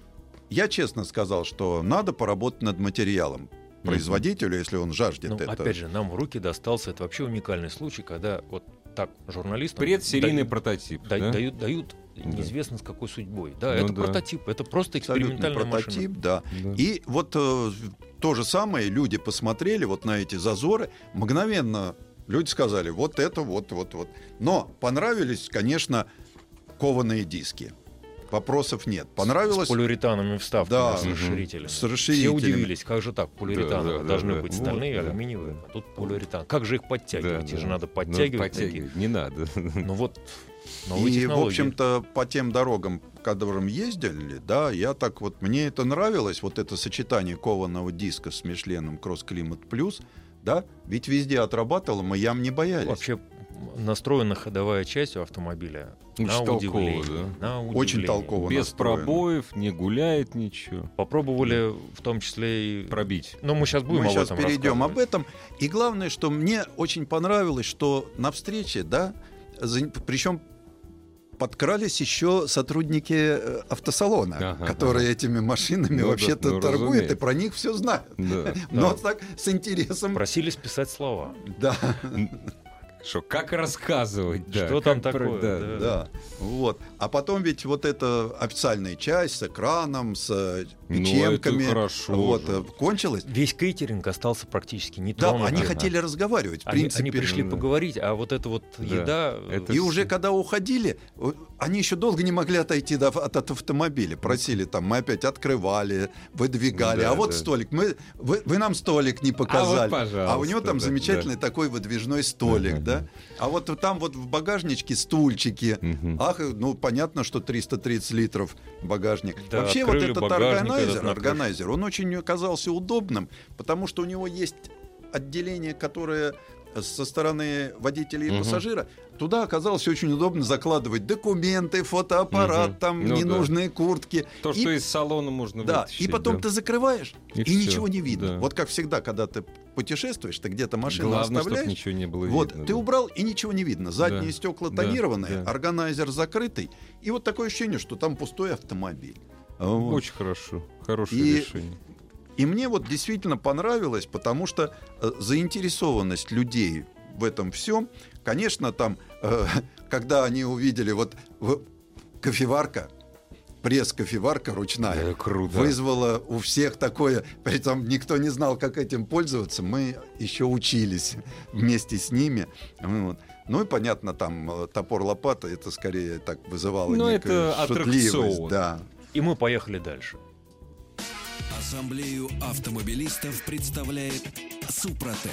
я честно сказал, что надо поработать над материалом производителю, если он жаждет Ну, это. опять же, нам в руки достался это вообще уникальный случай, когда вот так журналистам Предсерийный дают- прототип. да- да? дают, дают неизвестно с какой судьбой. Да, Ну это да. прототип, это просто Абсолютно экспериментальная прототип, машина. да. Да. И вот э, то же самое люди посмотрели вот на эти зазоры, мгновенно Люди сказали, вот это, вот, вот, вот. Но понравились, конечно, кованые диски. Вопросов нет. Понравилось? С полиуретановыми вставками, Да. с расширителями. С Все расширителями. удивились, как же так, Да, полиуретановые да, должны да, быть да. стальные, Вот, да. алюминиевые, а тут полиуретан. Как же их подтягивать? Да, Их же да. надо Ну, подтягивать. такие. подтягивать не надо. Ну вот, новые И, в технологии. общем-то, по тем дорогам, по которым ездили, да, я так вот, мне это нравилось, вот это сочетание кованого диска с Мишленом Кросс Климат Плюс, да, ведь везде отрабатывало, мы ям не боялись. Вообще настроена ходовая часть у автомобиля Очень на толково, удивление. на Очень удивление. толково Без настроено. пробоев, не гуляет ничего. Попробовали в том числе и... Пробить. Ну, мы сейчас будем Мы об сейчас этом перейдем об этом. И главное, что мне очень понравилось, что на встрече, да, причем подкрались еще сотрудники э, автосалона, Ага, которые этими машинами Ну да, вообще-то ну, торгуют разумеется. и про них все знают. Да. [LAUGHS] Но Да. так с интересом. Просили списать слова. Да, Что, как рассказывать? да, Что там как про- такое, да, да. да. Вот. А потом ведь вот эта официальная часть с экраном, с э, Ну, это печенками. хорошо вот, же. э, кончилась. Весь кейтеринг остался практически не Да, они хотели разговаривать. В Они, принципе, они пришли да. поговорить, а вот эта вот Да. еда... Это И уже когда уходили, э, они еще долго не могли отойти до- от, от автомобиля. Просили там, мы опять открывали, выдвигали. Да, а вот да. столик, мы, вы, вы нам столик не показали. пожалуйста, А у него там да, замечательный такой выдвижной столик, Ага. Да. А вот там вот в багажничке стульчики. Ах, ну понятно, что 330 литров багажник. Да, Вообще вот этот органайзер, этот органайзер, он очень оказался удобным, потому что у него есть отделение, которое со стороны водителя и Мгм. пассажира, туда оказалось очень удобно закладывать документы, фотоаппарат, Мгм. там Ну да. ненужные куртки. То, И- что из салона можно да, вытащить. и потом да. ты закрываешь, И и, ничего не видно. да. Вот как всегда, когда ты путешествуешь, ты где-то машину Главное, оставляешь, ничего не было вот, видно. ты да. убрал, и ничего не видно. Задние Да, стекла да, тонированные, да. органайзер закрытый, и вот такое ощущение, что там пустой автомобиль. Вот. Очень хорошо. Хорошее И- решение. И мне вот действительно понравилось, потому что э, заинтересованность людей в этом всем, конечно, там, э, [LAUGHS] когда они увидели вот в- кофеварка, пресс-кофеварка ручная, Это круто. вызвала у всех такое, притом никто не знал, как этим пользоваться, мы еще учились вместе с ними. Вот. Ну и понятно, там э, топор лопата, это скорее так вызывало Ну, некую это шутливость. Да. И мы поехали дальше. Ассамблею автомобилистов представляет Супротек.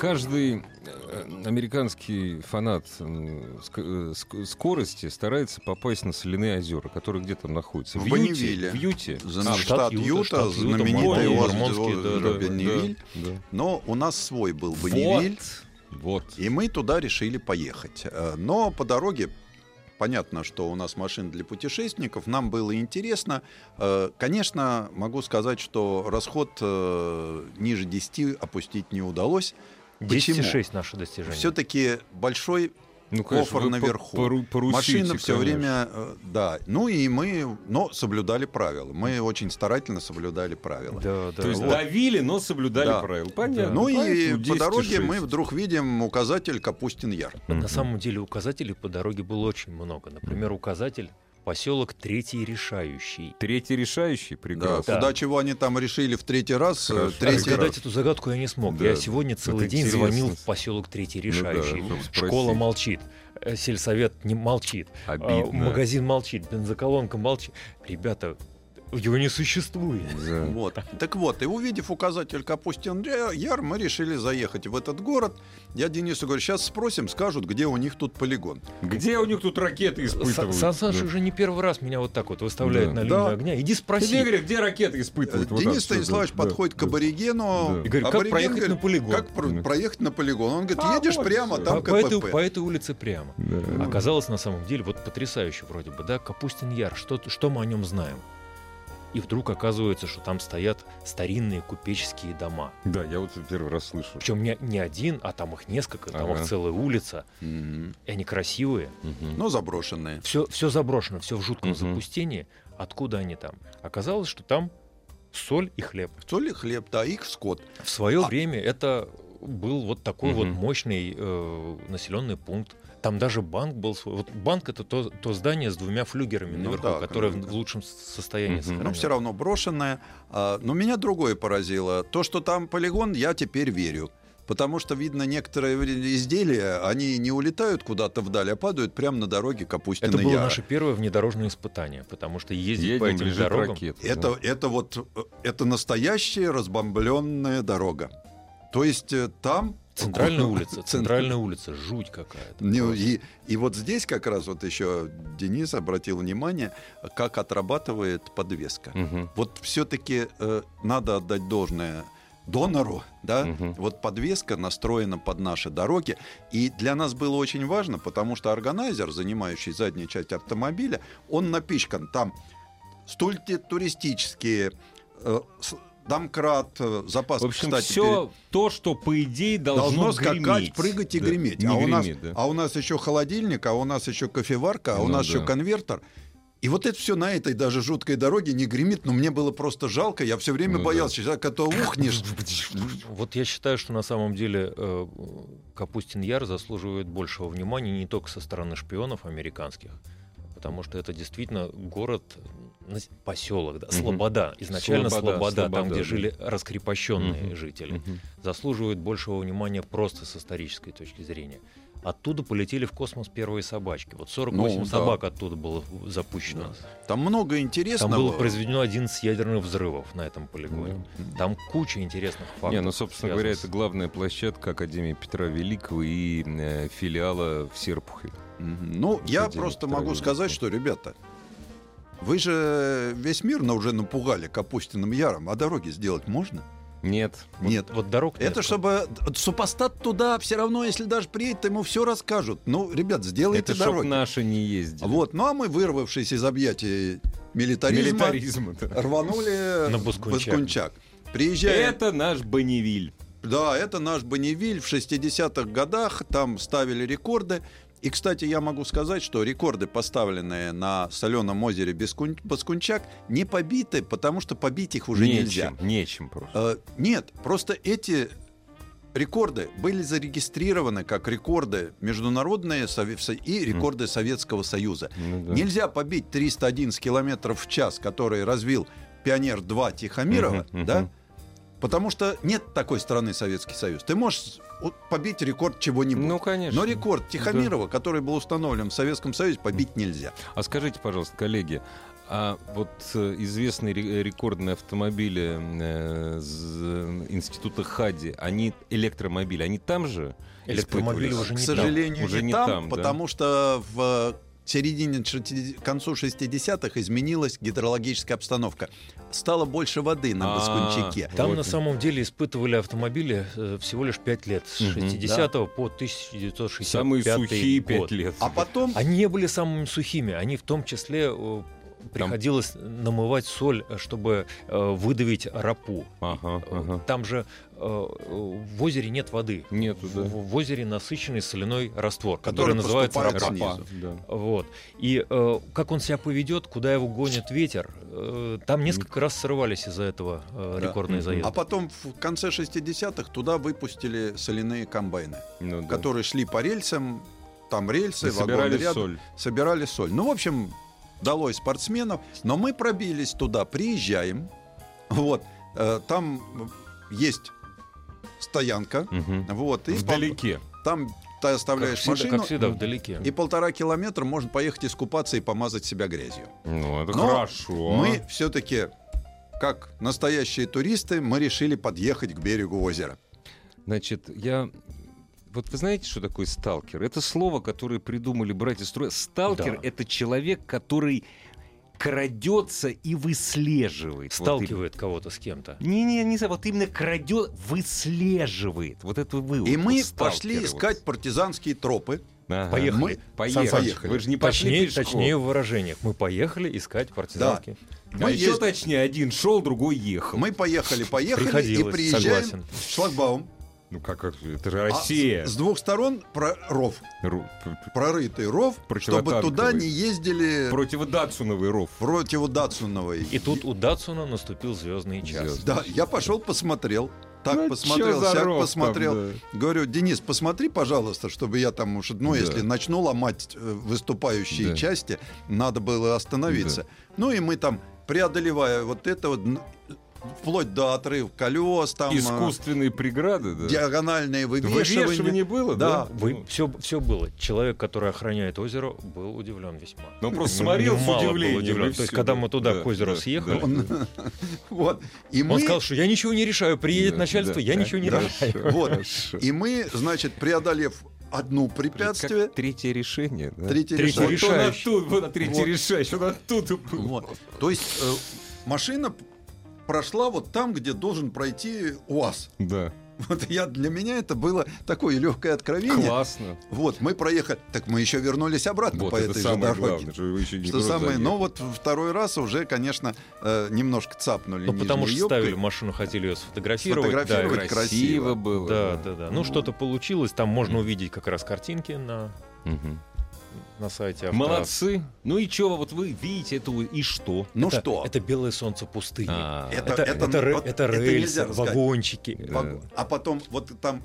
Каждый э, американский фанат э, ск- скорости старается попасть на соляные озера, которые где там находятся? В Юте? Бонневилле. В Юте? За А, штат, штат Юта, Юта, штат знаменитый озеро Мормонский, да, да, Бонневиль. да. Но у нас свой был Бонневиль, Вот. и мы туда решили поехать. Э, Но по дороге Понятно, что у нас машина для путешественников, нам было интересно. Э, Конечно, могу сказать, что расход э, ниже 10 опустить не удалось. Почему? 10,6 наше достижение. Все-таки большой Ну, кофр вы по- наверху. пору- поручите, Машина все конечно. время, э, да. Ну и мы, но соблюдали правила. Мы очень старательно соблюдали правила. Да, да. То есть Вот. давили, но соблюдали Да. правила. Понятно. Ну и Поэтому по 10 дороге и мы 6. вдруг видим указатель Капустин Яр. На самом деле указателей по дороге было очень много. Например, указатель поселок Третий Решающий. Третий решающий, Да, прекрасно. куда чего они там решили в третий раз, э, Хорошо. третий Разгадать раз. эту загадку я не смог. Да, я да. сегодня целый Это день интересно. звонил в поселок Третий Ну да, Решающий. Школа молчит, э, сельсовет не молчит, а, Обидно. магазин молчит, бензоколонка молчит. Ребята, его не существует. Да. Вот. Так вот, и увидев указатель Капустин Яр, мы решили заехать в этот город. Я Денису говорю, сейчас спросим, скажут, где у них тут полигон. Где у них тут ракеты испытывают? Сан Саныч Да. уже не первый раз меня вот так вот выставляет Да. на Да. линию огня. Иди спроси. мне говори, где ракеты испытывают? Вот Денис что, Станиславович да, подходит да, к аборигену. Да. И говорит, как Абориген проехать говорит, на полигон? Как про- Да. проехать на полигон? Он говорит, А, едешь вот прямо, всё. там по, по этой, КПП. по этой улице прямо. Да. Оказалось, на самом деле, вот потрясающе вроде бы, да, Капустин Яр, что, что мы о нем знаем? И вдруг оказывается, что там стоят старинные купеческие дома. Да, я вот первый раз слышу. Причем не, не один, а там их несколько, там Ага. их целая улица. Мгм. И они красивые. Мгм. Но заброшенные. Все, все заброшено, все в жутком Мгм. запустении. Откуда они там? Оказалось, что там соль и хлеб. Соль и хлеб, да, их скот. В свое А- время это был вот такой вот Мгм. мощный э, населенный пункт. Там даже банк был свой. Вот банк это то, то здание с двумя флюгерами Ну наверху, да, которое в, конечно. в лучшем состоянии сохранено. Но все равно брошенное. А, Но меня другое поразило. То, что там полигон, я теперь верю. Потому что, видно, некоторые изделия, они не улетают куда-то вдаль, а падают прямо на дороге Капустина Это было Яра. наше первое внедорожное испытание, потому что ездить по Едем, этим лежит дорогам... ракета. Это, это вот э, это настоящая разбомбленная дорога. То есть э, там Центральная улица, Центр- центральная улица, жуть какая-то. Просто. и, и вот здесь как раз вот еще Денис обратил внимание, как отрабатывает подвеска. Мгм. Вот все-таки надо отдать должное донору, да, Мгм. вот подвеска настроена под наши дороги, и для нас было очень важно, потому что органайзер, занимающий заднюю часть автомобиля, он напичкан там стульти туристические, э, домкрат, э, запас, В общем, кстати, все то, что по идее должно, должно скакать, греметь. прыгать и Да. греметь. А, у нас, гремит, да. а у нас еще холодильник, а у нас еще кофеварка, а у Ну нас да. еще конвертер. И вот это все на этой даже жуткой дороге не гремит, но мне было просто жалко. Я все время Ну боялся, что когда ухнешь. [LAUGHS] Вот я считаю, что на самом деле э, Капустин Яр заслуживает большего внимания не только со стороны шпионов американских, потому что это действительно город, поселок, да, Мгм. Слобода. Изначально Слобода, Слобода, там, Слобода, где да. жили раскрепощенные Мгм. жители, Мгм. заслуживает большего внимания просто с исторической точки зрения. Оттуда полетели в космос первые собачки. Вот 48 Ну, да. собак оттуда было запущено. Там много Там интересного. было произведено 11 ядерных взрывов на этом полигоне. Там куча интересных фактов. Не, ну, собственно говоря, связанных это с- главная площадка Академии Петра Великого и э, филиала в Серпухове. Мгм. Ну, я Академия просто Петра могу сказать, Великого. что, ребята, вы же весь мир на- уже напугали Капустиным Яром, а дороги сделать можно? Нет. Нет. Вот дорог нет. Это чтобы супостат туда все равно, если даже приедет, ему все расскажут. Ну, ребят, сделайте Это дороги. наши не ездили. Вот, ну а мы, вырвавшись из объятий милитаризма, Милитаризма, да. рванули На Баскунчак. Баскунчак. Приезжая... Это наш Бонневиль. Да, это наш Бонневиль. В 60-х годах там ставили рекорды. И, кстати, я могу сказать, что рекорды, поставленные на соленом озере Баскунчак, не побиты, потому что побить их уже нельзя. Нечем, нечем просто. Э, Нет, просто эти рекорды были зарегистрированы как рекорды международные и рекорды Советского Союза. Ну да. Нельзя побить 311 километров в час, который развил Пионер-2 Тихомирова, Мгм, да? мгм. Потому что нет такой страны Советский Союз. Ты можешь побить рекорд чего-нибудь. Ну, конечно. Но рекорд Тихомирова, который был установлен в Советском Союзе, побить нельзя. А скажите, пожалуйста, коллеги, а вот э, известные ре- рекордные автомобили э, института Хади, они электромобили, они там же? Электромобили уже К не сожалению, Уже не, не там, там, да? потому что в середине, к концу 60-х изменилась гидрологическая обстановка. Стало больше воды на А, Баскунчике. Там Вот. на самом деле испытывали автомобили э, всего лишь 5 лет, с Мгм. 60 по 1965 Самые сухие пять год. лет. А потом... Они не были самыми сухими, они в том числе э, приходилось намывать соль, э, чтобы э, выдавить рапу. Ага, ага. Там же э, в озере нет воды. Нету, да. В, в озере насыщенный соляной раствор, Который который, называется рапа. снизу. да. Вот. И э, как он себя поведет, куда его гонит ветер, э, там несколько раз срывались из-за этого э, Да. рекордные заезды. А потом в конце 60-х туда выпустили соляные комбайны, Ну да. которые шли по рельсам, там рельсы, собирали вагоны рядом, соль. собирали соль. Ну, в общем, далось спортсменов, но мы пробились туда, приезжаем, вот, э, там есть стоянка, Мгм. вот, и по- Вдалеке. там ты как, оставляешь всегда, машину, как всегда, вдалеке. и полтора километра можно поехать искупаться и помазать себя грязью. Ну, это Но хорошо. Мы все-таки, как настоящие туристы, мы решили подъехать к берегу озера. Значит, я... Вот вы знаете, что такое сталкер? Это слово, которое придумали братья Струя. Сталкер Да. — это человек, который крадется и выслеживает. Вот Сталкивает кого-то с кем-то. Не-не, не знаю, вот именно крадет, выслеживает. Вот это вы. И вот мы пошли вот. искать партизанские тропы. Ага. Поехали. Мы Поехали. Сан Саныч, Вы же не пошли Точнее, пешком. точнее в выражениях. Мы поехали искать партизанские. А Мы еще есть- точнее, один шел, другой ехал. Мы поехали, поехали и приезжаем согласен. в шлагбаум. Ну как, же, это же А Россия. с, с двух сторон про ров, Ру- прорытый ров, чтобы туда не ездили Противодатсуновый ров. противодатсуновой. И тут у Датсуна наступил звездный час. Звездный. Да, я пошел посмотрел. Так Ну, посмотрел, сяк ров посмотрел. там, Говорю, Денис, посмотри, пожалуйста, чтобы я там уж, ну, Да. если начну ломать э, выступающие Да. части, надо было остановиться. Ну и мы там, преодолевая вот это вот, вплоть до отрыв колес, там э, Искусственные преграды, да? диагональные вывешивания. Вывешивание было, да? Да. Вы, все, все было. Человек, который охраняет озеро, был удивлен весьма. Ну, просто Ну, смотрел с удивлением, удивлен. То есть, когда да, мы туда, да, к озеру, да, съехали, да. Он- [LAUGHS] Вот. И он мы, сказал, что я ничего не решаю, приедет Да, начальство, да, я да, ничего не да. решаю. [LAUGHS] вот. Хорошо. И мы, значит, преодолев одно препятствие, Как третье решение. да? третье Третье решение. Вот он оттуда, вот третье Вот. решающее, он оттуда был. Вот. То есть э, машина прошла вот там, где должен пройти УАЗ. Да. Вот я, для меня это было такое легкое откровение. Классно. Вот, мы проехали. Так мы еще вернулись обратно Вот по это этой же дороге. главное, что вы еще не Что самое, заехали. но вот второй раз уже, конечно, э, немножко цапнули. Ну, потому что юбкой. ставили машину, хотели ее сфотографировать. да, Сфотографировать. и- красиво. было. Да, да, да. Ну, что-то получилось. Там можно увидеть как раз картинки на, Мгм. На сайте авто. Молодцы. Ну и что, вот вы видите это и что? Ну это, что? Это белое солнце пустыни. А, Это- Это, это, ре- вот это это рельсы, рассказать. вагончики. Вагон. А потом вот там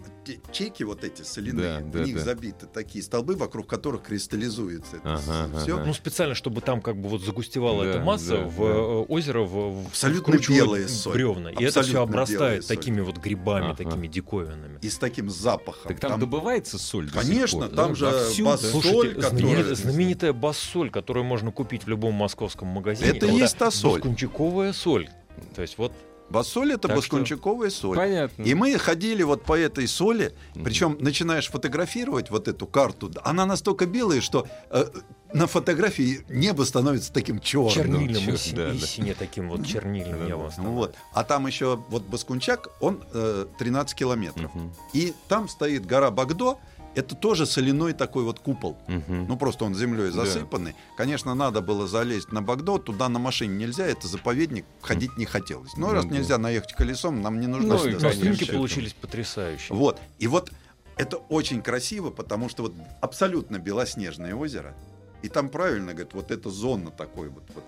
чеки вот эти соляные, Да, да, в них да. забиты такие столбы, вокруг которых кристаллизуется это Ага, все. ага. Ну, специально, чтобы там как бы вот загустевала Да, эта масса, да, в да. э, озеро в, в Абсолютно белая соль. бревна. И это все обрастает соль. такими вот грибами, Ага. такими диковинными. И с таким запахом. Так там, добывается соль Конечно, там да? же Вовсю, бас- да? соль, Слушайте, которая- знаменитая, знаменитая бас-соль, которую можно купить в любом московском магазине. Это и есть та соль. Баскунчиковая соль. То есть вот Басоль это Так баскунчиковая соль. Понятно. И мы ходили вот по этой соли, причем начинаешь фотографировать вот эту карту, она настолько белая, что э, на фотографии небо становится таким черным. чернильным, чё- и, си- да, и да. сине таким вот чернильным Да, становится. Вот. А там еще вот Баскунчак, он э, 13 километров. Мгм. И там стоит гора Багдо, это тоже соляной такой вот купол. Мгм. Ну, просто он землей Да. засыпанный. Конечно, надо было залезть на Багдо, туда на машине нельзя, это заповедник, ходить не хотелось. Ну, Ну раз да. нельзя наехать колесом, нам не нужно Ну, и, Но получились потрясающие. Вот. И вот это очень красиво, потому что вот абсолютно белоснежное озеро. И там правильно говорят, вот эта зона такой вот, вот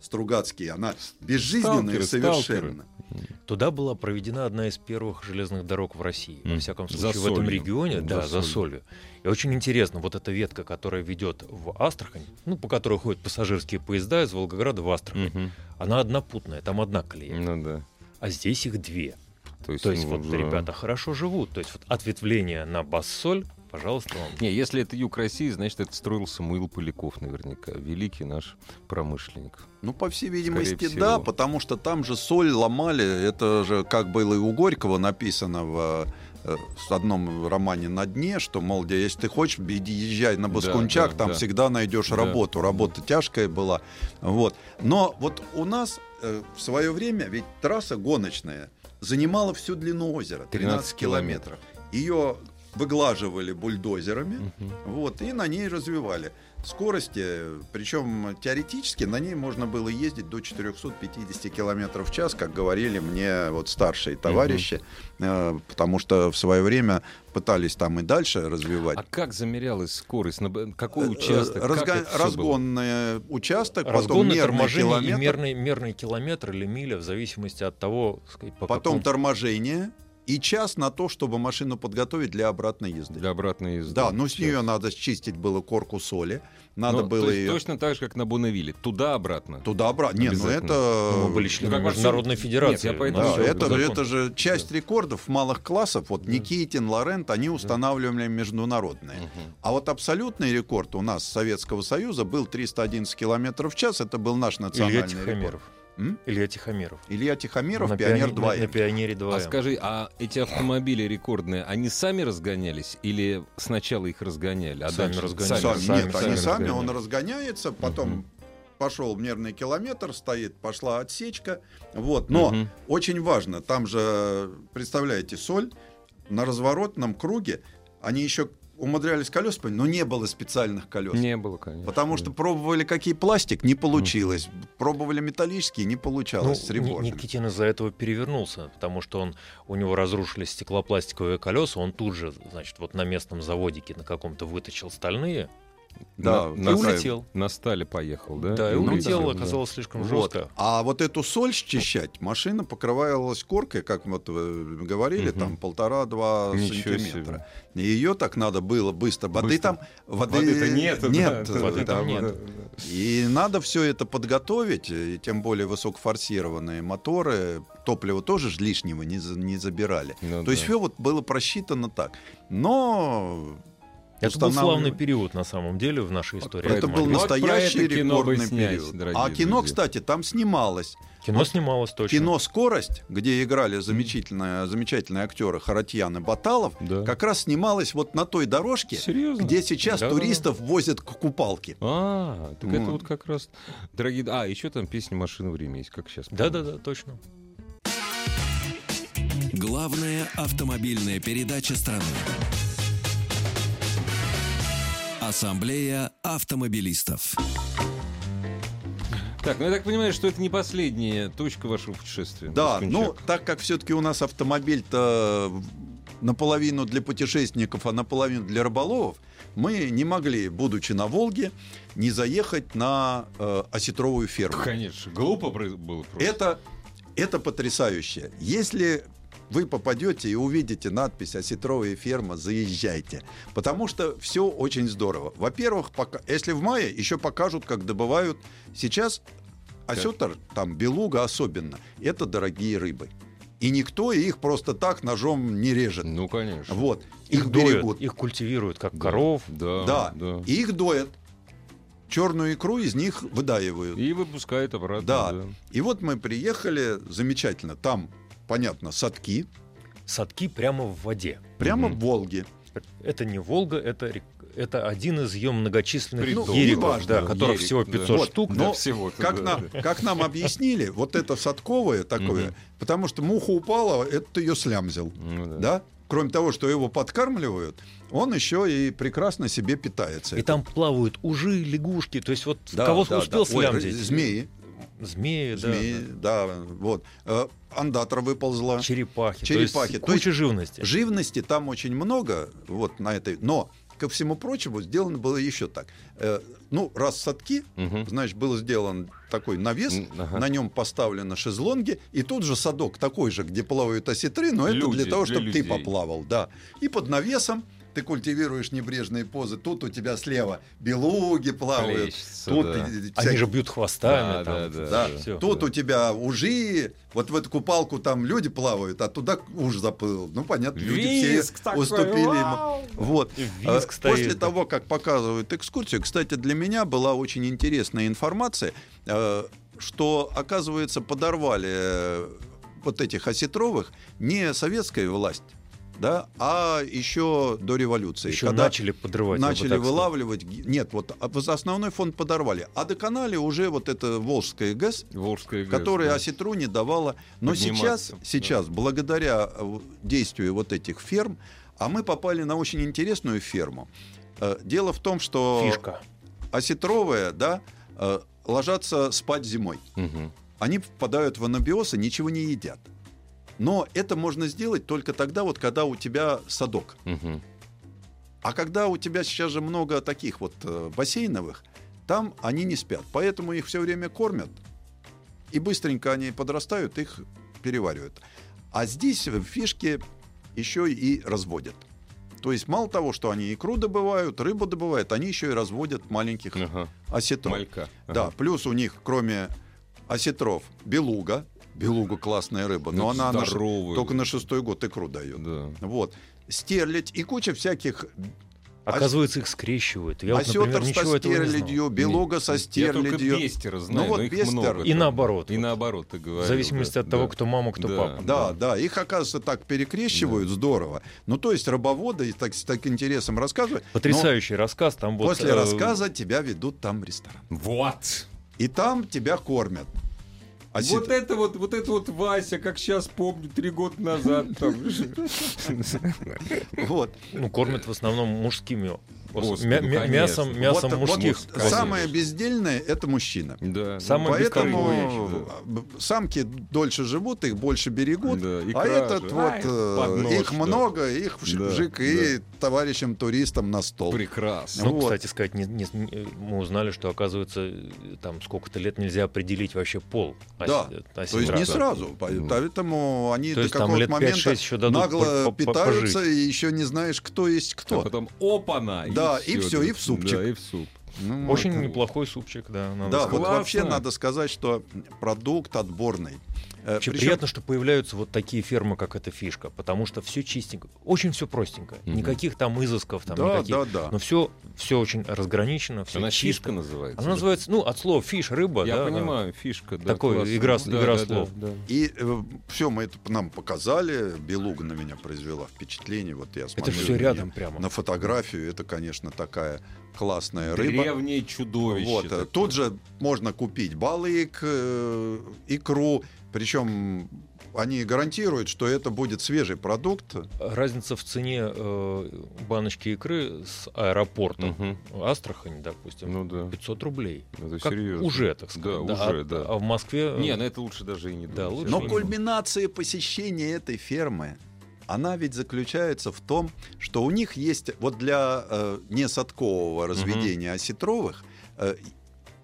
Стругацкий, она безжизненная Сталкеры, совершенно. Туда была проведена одна из первых железных дорог в России. Во Мгм. всяком За случае, в этом солью. регионе, За да, за солью. солью. И очень интересно, вот эта ветка, которая ведет в Астрахань, ну, по которой ходят пассажирские поезда из Волгограда в Астрахань, Мгм. она однопутная, там одна колея. Ну да. А здесь их две. То есть, То есть ну, вот да. ребята хорошо живут. То есть вот ответвление на бас-соль, пожалуйста, вам. Не, если это юг России, значит, это строил Самуил Поляков наверняка. Великий наш промышленник. Ну, по всей видимости, Скорее да, всего. потому что там же соль ломали. Это же, как было и у Горького написано в э, в одном романе «На дне», что, мол, если ты хочешь, иди, езжай на Да, Баскунчак, да, там да. всегда найдешь Да. работу. Работа тяжкая была. Вот. Но вот у нас э, в свое время ведь трасса гоночная занимала всю длину озера, 13 13 километров. Ее выглаживали бульдозерами, Мгм. вот, и на ней развивали скорости, причем теоретически на ней можно было ездить до 450 километров в час, как говорили мне вот старшие товарищи, э, потому что в свое время пытались там и дальше развивать. А как замерялась скорость? На Какой Э, участок? Как разго- это всё было? разгонный участок, потом Разгонное мерный и километр, мерный, мерный километр или миля в зависимости от того, сказать, по потом какому- торможение и час на то, чтобы машину подготовить для обратной езды. Для обратной езды. Да, ну с нее надо счистить было корку соли, надо Ну, было то есть ее точно так же, как на Бонневилле. Туда-обратно. туда-обратно. Не, ну это... Ну, мы были членами всем- Международной Нет, Федерации. я поэтому Да, Ну, это, закон. это же часть рекордов малых классов. Вот Никитин, Лорент, они устанавливали международные. Мгм. А вот абсолютный рекорд у нас Советского Союза был 311 километров в час. Это был наш национальный Илья рекорд. Тихомиров. М? Илья Тихомиров. Илья Тихомиров, на Пионер пионе- 2. На, на Пионере 2. А скажи, а эти автомобили рекордные, они сами разгонялись или сначала их разгоняли? А Сами дальше разгонялись. Сами, сами- нет, сами они сами, разгоняли. он разгоняется, потом Мгм. пошел мерный километр, стоит, пошла отсечка. Вот. Но Мгм. очень важно, там же, представляете, соль на разворотном круге, они еще умудрялись колес, поменять, но не было специальных колес. Не было, конечно. Потому что пробовали какие пластик, не получилось. Пробовали металлические, не получалось с Ну, Ни- реборными. Никитин из-за этого перевернулся, потому что он, у него разрушились стеклопластиковые колеса, он тут же, значит, вот на местном заводике на каком-то вытащил стальные Да, на, и на, улетел. на стале поехал, да? Да, и улетел, да. оказалось слишком Вот. жестко. А вот эту соль счищать, машина покрывалась коркой, как вот вы говорили, Мгм. там полтора-два сантиметра. И ее так надо было быстро. Воды Быстро. там воды, Воды-то нет. да, нет, да, воды да, там да, нет. да, да. И надо все это подготовить, и тем более высокофорсированные моторы, топливо тоже ж лишнего не, не забирали. Ну То есть да. все вот было просчитано так. Но Это был устанавливали- славный период, на самом деле, в нашей истории. это был Вот настоящий это рекордный снять, период. А кино, друзья. кстати, там снималось. Кино снималось точно. Кино «Скорость», где играли замечательные, замечательные актеры Харатьян и Баталов, Да. как раз снималось вот на той дорожке, Серьезно? где сейчас Да-да-да. туристов возят к купалке. А, так это Вот. вот как раз, дорогие... А, еще там песня «Машина время» есть, как сейчас. Да-да-да, точно. Главная автомобильная передача страны. Ассамблея автомобилистов. Так, ну я так понимаю, что это не последняя точка вашего путешествия. Да, ну, так как все-таки у нас автомобиль-то наполовину для путешественников, а наполовину для рыболовов, мы не могли, будучи на Волге, не заехать на э, осетровую ферму. Конечно, глупо было просто. Это, это потрясающе. Если вы попадете и увидите надпись «Осетровая ферма», заезжайте. Потому что все очень здорово. Во-первых, пока, если в мае, еще покажут, как добывают. Сейчас осетр, там белуга особенно, это дорогие рыбы. И никто их просто так ножом не режет. Ну, конечно. Вот. Их, Их доят, берегут. их культивируют как Да, коров. Да, да. да. И их доят. Черную икру из них выдаивают. И выпускает обратно. Да. да. И вот мы приехали, замечательно, там, понятно, садки, Садки прямо в воде. прямо Мгм. в Волге. Это не Волга, это, рек- это один из ее многочисленных Притоков. ериков, неважно, да, да, которых ерик, всего да. 500 Вот, штук. но Да, всего-то, Как, да. нам, как нам объяснили, вот это садковое такое, Мгм. потому что муха упала, это ее слямзил. Ну, да. Да? Кроме того, что его подкармливают, он еще и прекрасно себе питается. И там плавают ужи, лягушки. То есть вот Да, кого да, успел да. Ой, слямзить? Змеи, Змеи, да, вот. Э, Андатра выползла. черепахи. Черепахи. То есть куча живности. Живности там очень много, вот на этой. Но ко всему прочему сделано было еще так. Э, ну, раз садки, Мгм. значит, был сделан такой навес, ага. на нем поставлены шезлонги, и тут же садок такой же, где плавают осетры, но это Люди, для того, для чтобы ты людей. поплавал, да. И под навесом ты культивируешь небрежные позы. Тут у тебя слева белуги плавают, Плещется, тут да. и- Они всякие- же бьют хвостами. Да, там. да, да, да. да. Всё. Тут у тебя ужи, вот в эту купалку там люди плавают, а туда уж заплыл. Ну, понятно, люди Визг все такой, уступили ему. вау! Вот. И А, визг стоит, После да. того, как показывают экскурсию, кстати, для меня была очень интересная информация, э, что, оказывается, подорвали э, вот этих осетровых не советская власть, да, а еще до революции. Еще когда начали подрывать. начали сказал. вылавливать. ги- Нет, вот а, основной фонд подорвали. А доконали уже вот это Волжская ГЭС, Волжская ГЭС, которая да. осетру не давала. Но сейчас, сейчас благодаря э, действию вот этих ферм, а мы попали на очень интересную ферму. Э, Дело в том, что Фишка. осетровые, да, э, ложатся спать зимой. Мгм. Они впадают в анабиоз и ничего не едят. Но это можно сделать только тогда, вот, когда у тебя садок. Мгм. А когда у тебя сейчас же много таких вот э, бассейновых, там они не спят. Поэтому их все время кормят. И быстренько они подрастают, их переваривают. А здесь в фишке еще и разводят. То есть мало того, что они икру добывают, рыбу добывают, они еще и разводят маленьких Ага. осетров. Малька. Да, Ага. плюс у них, кроме осетров, белуга. Белуга классная рыба, но Это она на только на шестой год икру дает. Да. Вот. Стерлядь и куча всяких Оказывается, их скрещивают. Я вот, например, Осетр ничего со стерлядью, белуга со Я только стерлядью. бестера знаю, Ну вот но их бестер. много. И там. наоборот. И наоборот, ты говоришь. В зависимости от того, кто мама, кто папа. Да, да, их, оказывается, так перекрещивают, здорово. Ну, то есть рыбоводы так, с таким интересом рассказывают. Потрясающий рассказ. Там вот, после э, рассказа тебя ведут там в ресторан. Вот. И там тебя кормят. Осет... Вот это вот, вот это вот Вася, как сейчас помню, три года назад. [LAUGHS] Вот. Ну, кормят в основном мужскими Господи, Мя- ну, мясом, мясом вот, мужских. Вот, самое бездельное это мужчина. Да. Самое Поэтому да. самки дольше живут, их больше берегут, да, а этот же. вот а, их, их много, их да, вжик да. и товарищам туристам на стол. Прекрасно. Ну, вот. кстати сказать, не, не, мы узнали, что оказывается там сколько-то лет нельзя определить вообще пол. Да. Оси, То есть не сразу, поэтому они То до какого-то момента еще нагло питаются и еще не знаешь, кто есть кто. А потом опана. Да, да, и все, и в супчик. Да, и в суп. Ну, Очень это... неплохой супчик, да. Надо да, сказать. вот вообще надо сказать, что продукт отборный. Э, Причем... приятно, что появляются вот такие фермы, как эта фишка, потому что все чистенько, очень все простенько, угу. никаких там изысков, там да, никаких, да, да. но все, все очень разграничено, все Она чисто. фишка называется. Она называется, ну, от слова фиш, рыба. Я да, понимаю, фишка. Да, Такой классно. игра, да, игра да, слов. Да, да. И э, все мы это нам показали, Белуга на меня произвела впечатление, вот я смотрю. Это все рядом прямо. На фотографию это, конечно, такая классная рыба. Древнее чудовище. Вот. Такое. Тут же можно купить балык, э, икру, причем они гарантируют, что это будет свежий продукт. Разница в цене э, баночки икры с аэропорта угу. Астрахань, допустим, ну, да. 500 рублей. Это как серьезно. Уже, так сказать. Да, да уже, а, да. А в Москве... Не, ну это лучше даже и не да, лучше Но кульминация посещения этой фермы она ведь заключается в том, что у них есть вот для э, несадкового разведения угу. осетровых э,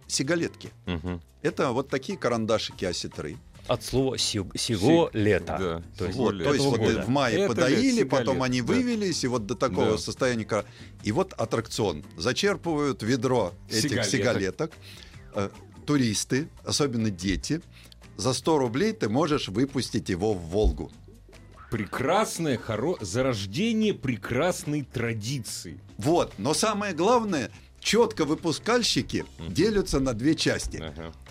сигалетки. Угу. Это вот такие карандашики осетры от слова сего Си... лета. Да, то есть, вот, то есть вот в мае Это подоили, потом они да. вывелись, и вот до такого да. состояния. И вот аттракцион. Зачерпывают ведро этих сигалеток. сигалеток. Э, туристы, особенно дети, за 100 рублей ты можешь выпустить его в Волгу. Прекрасное, хоро... зарождение прекрасной традиции. Вот, но самое главное, четко выпускальщики делятся на две части.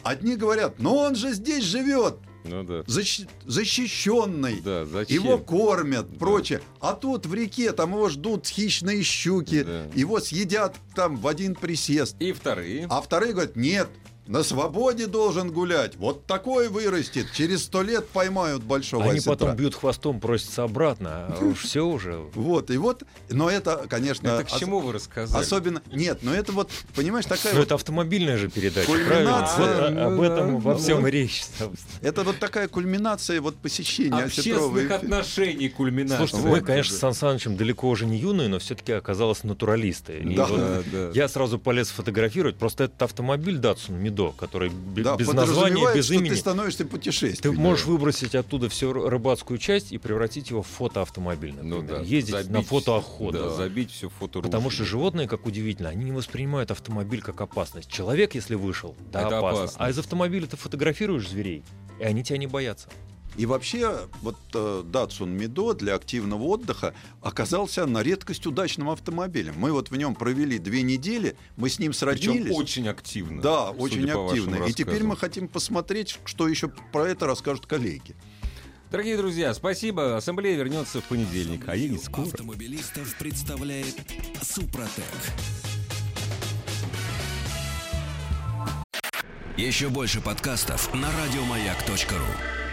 Одни говорят, ну он же здесь живет, ну, да. Защ... защищенный, да, его кормят, да. прочее. А тут в реке там его ждут хищные щуки, да. его съедят там в один присест. И вторые. А вторые говорят, нет, на свободе должен гулять. Вот такой вырастет. Через сто лет поймают большого Они осетра. потом бьют хвостом, просятся обратно. А уж все уже. Вот, и вот, но это, конечно... Это к чему вы рассказали? Особенно, нет, но это вот, понимаешь, такая... Ну, это автомобильная же передача, Кульминация. Об этом во всем речь. Это вот такая кульминация вот посещения Общественных отношений кульминация. Слушайте, мы, конечно, с Сан Санычем далеко уже не юные, но все-таки оказалось натуралисты. Да. Я сразу полез фотографировать, просто этот автомобиль Datsun Mido который да, без названия, без имени. ты становишься путешественником. Ты можешь выбросить оттуда всю рыбацкую часть и превратить его в фотоавтомобиль, например. Ну, да. Ездить забить, на фотоохоту. Да, забить все фото Потому что животные, как удивительно, они не воспринимают автомобиль как опасность. Человек, если вышел, да, опасно. опасно. А из автомобиля ты фотографируешь зверей, и они тебя не боятся. И вообще, вот э, Datsun Mido для активного отдыха оказался на редкость удачным автомобилем. Мы вот в нем провели две недели, мы с ним сроднились. Причем очень активно. Да, очень активно. И теперь мы хотим посмотреть, что еще про это расскажут коллеги. Дорогие друзья, спасибо. Ассамблея вернется в понедельник, а я не скоро. Автомобилистов представляет Супротек. Еще больше подкастов на радиомаяк.ру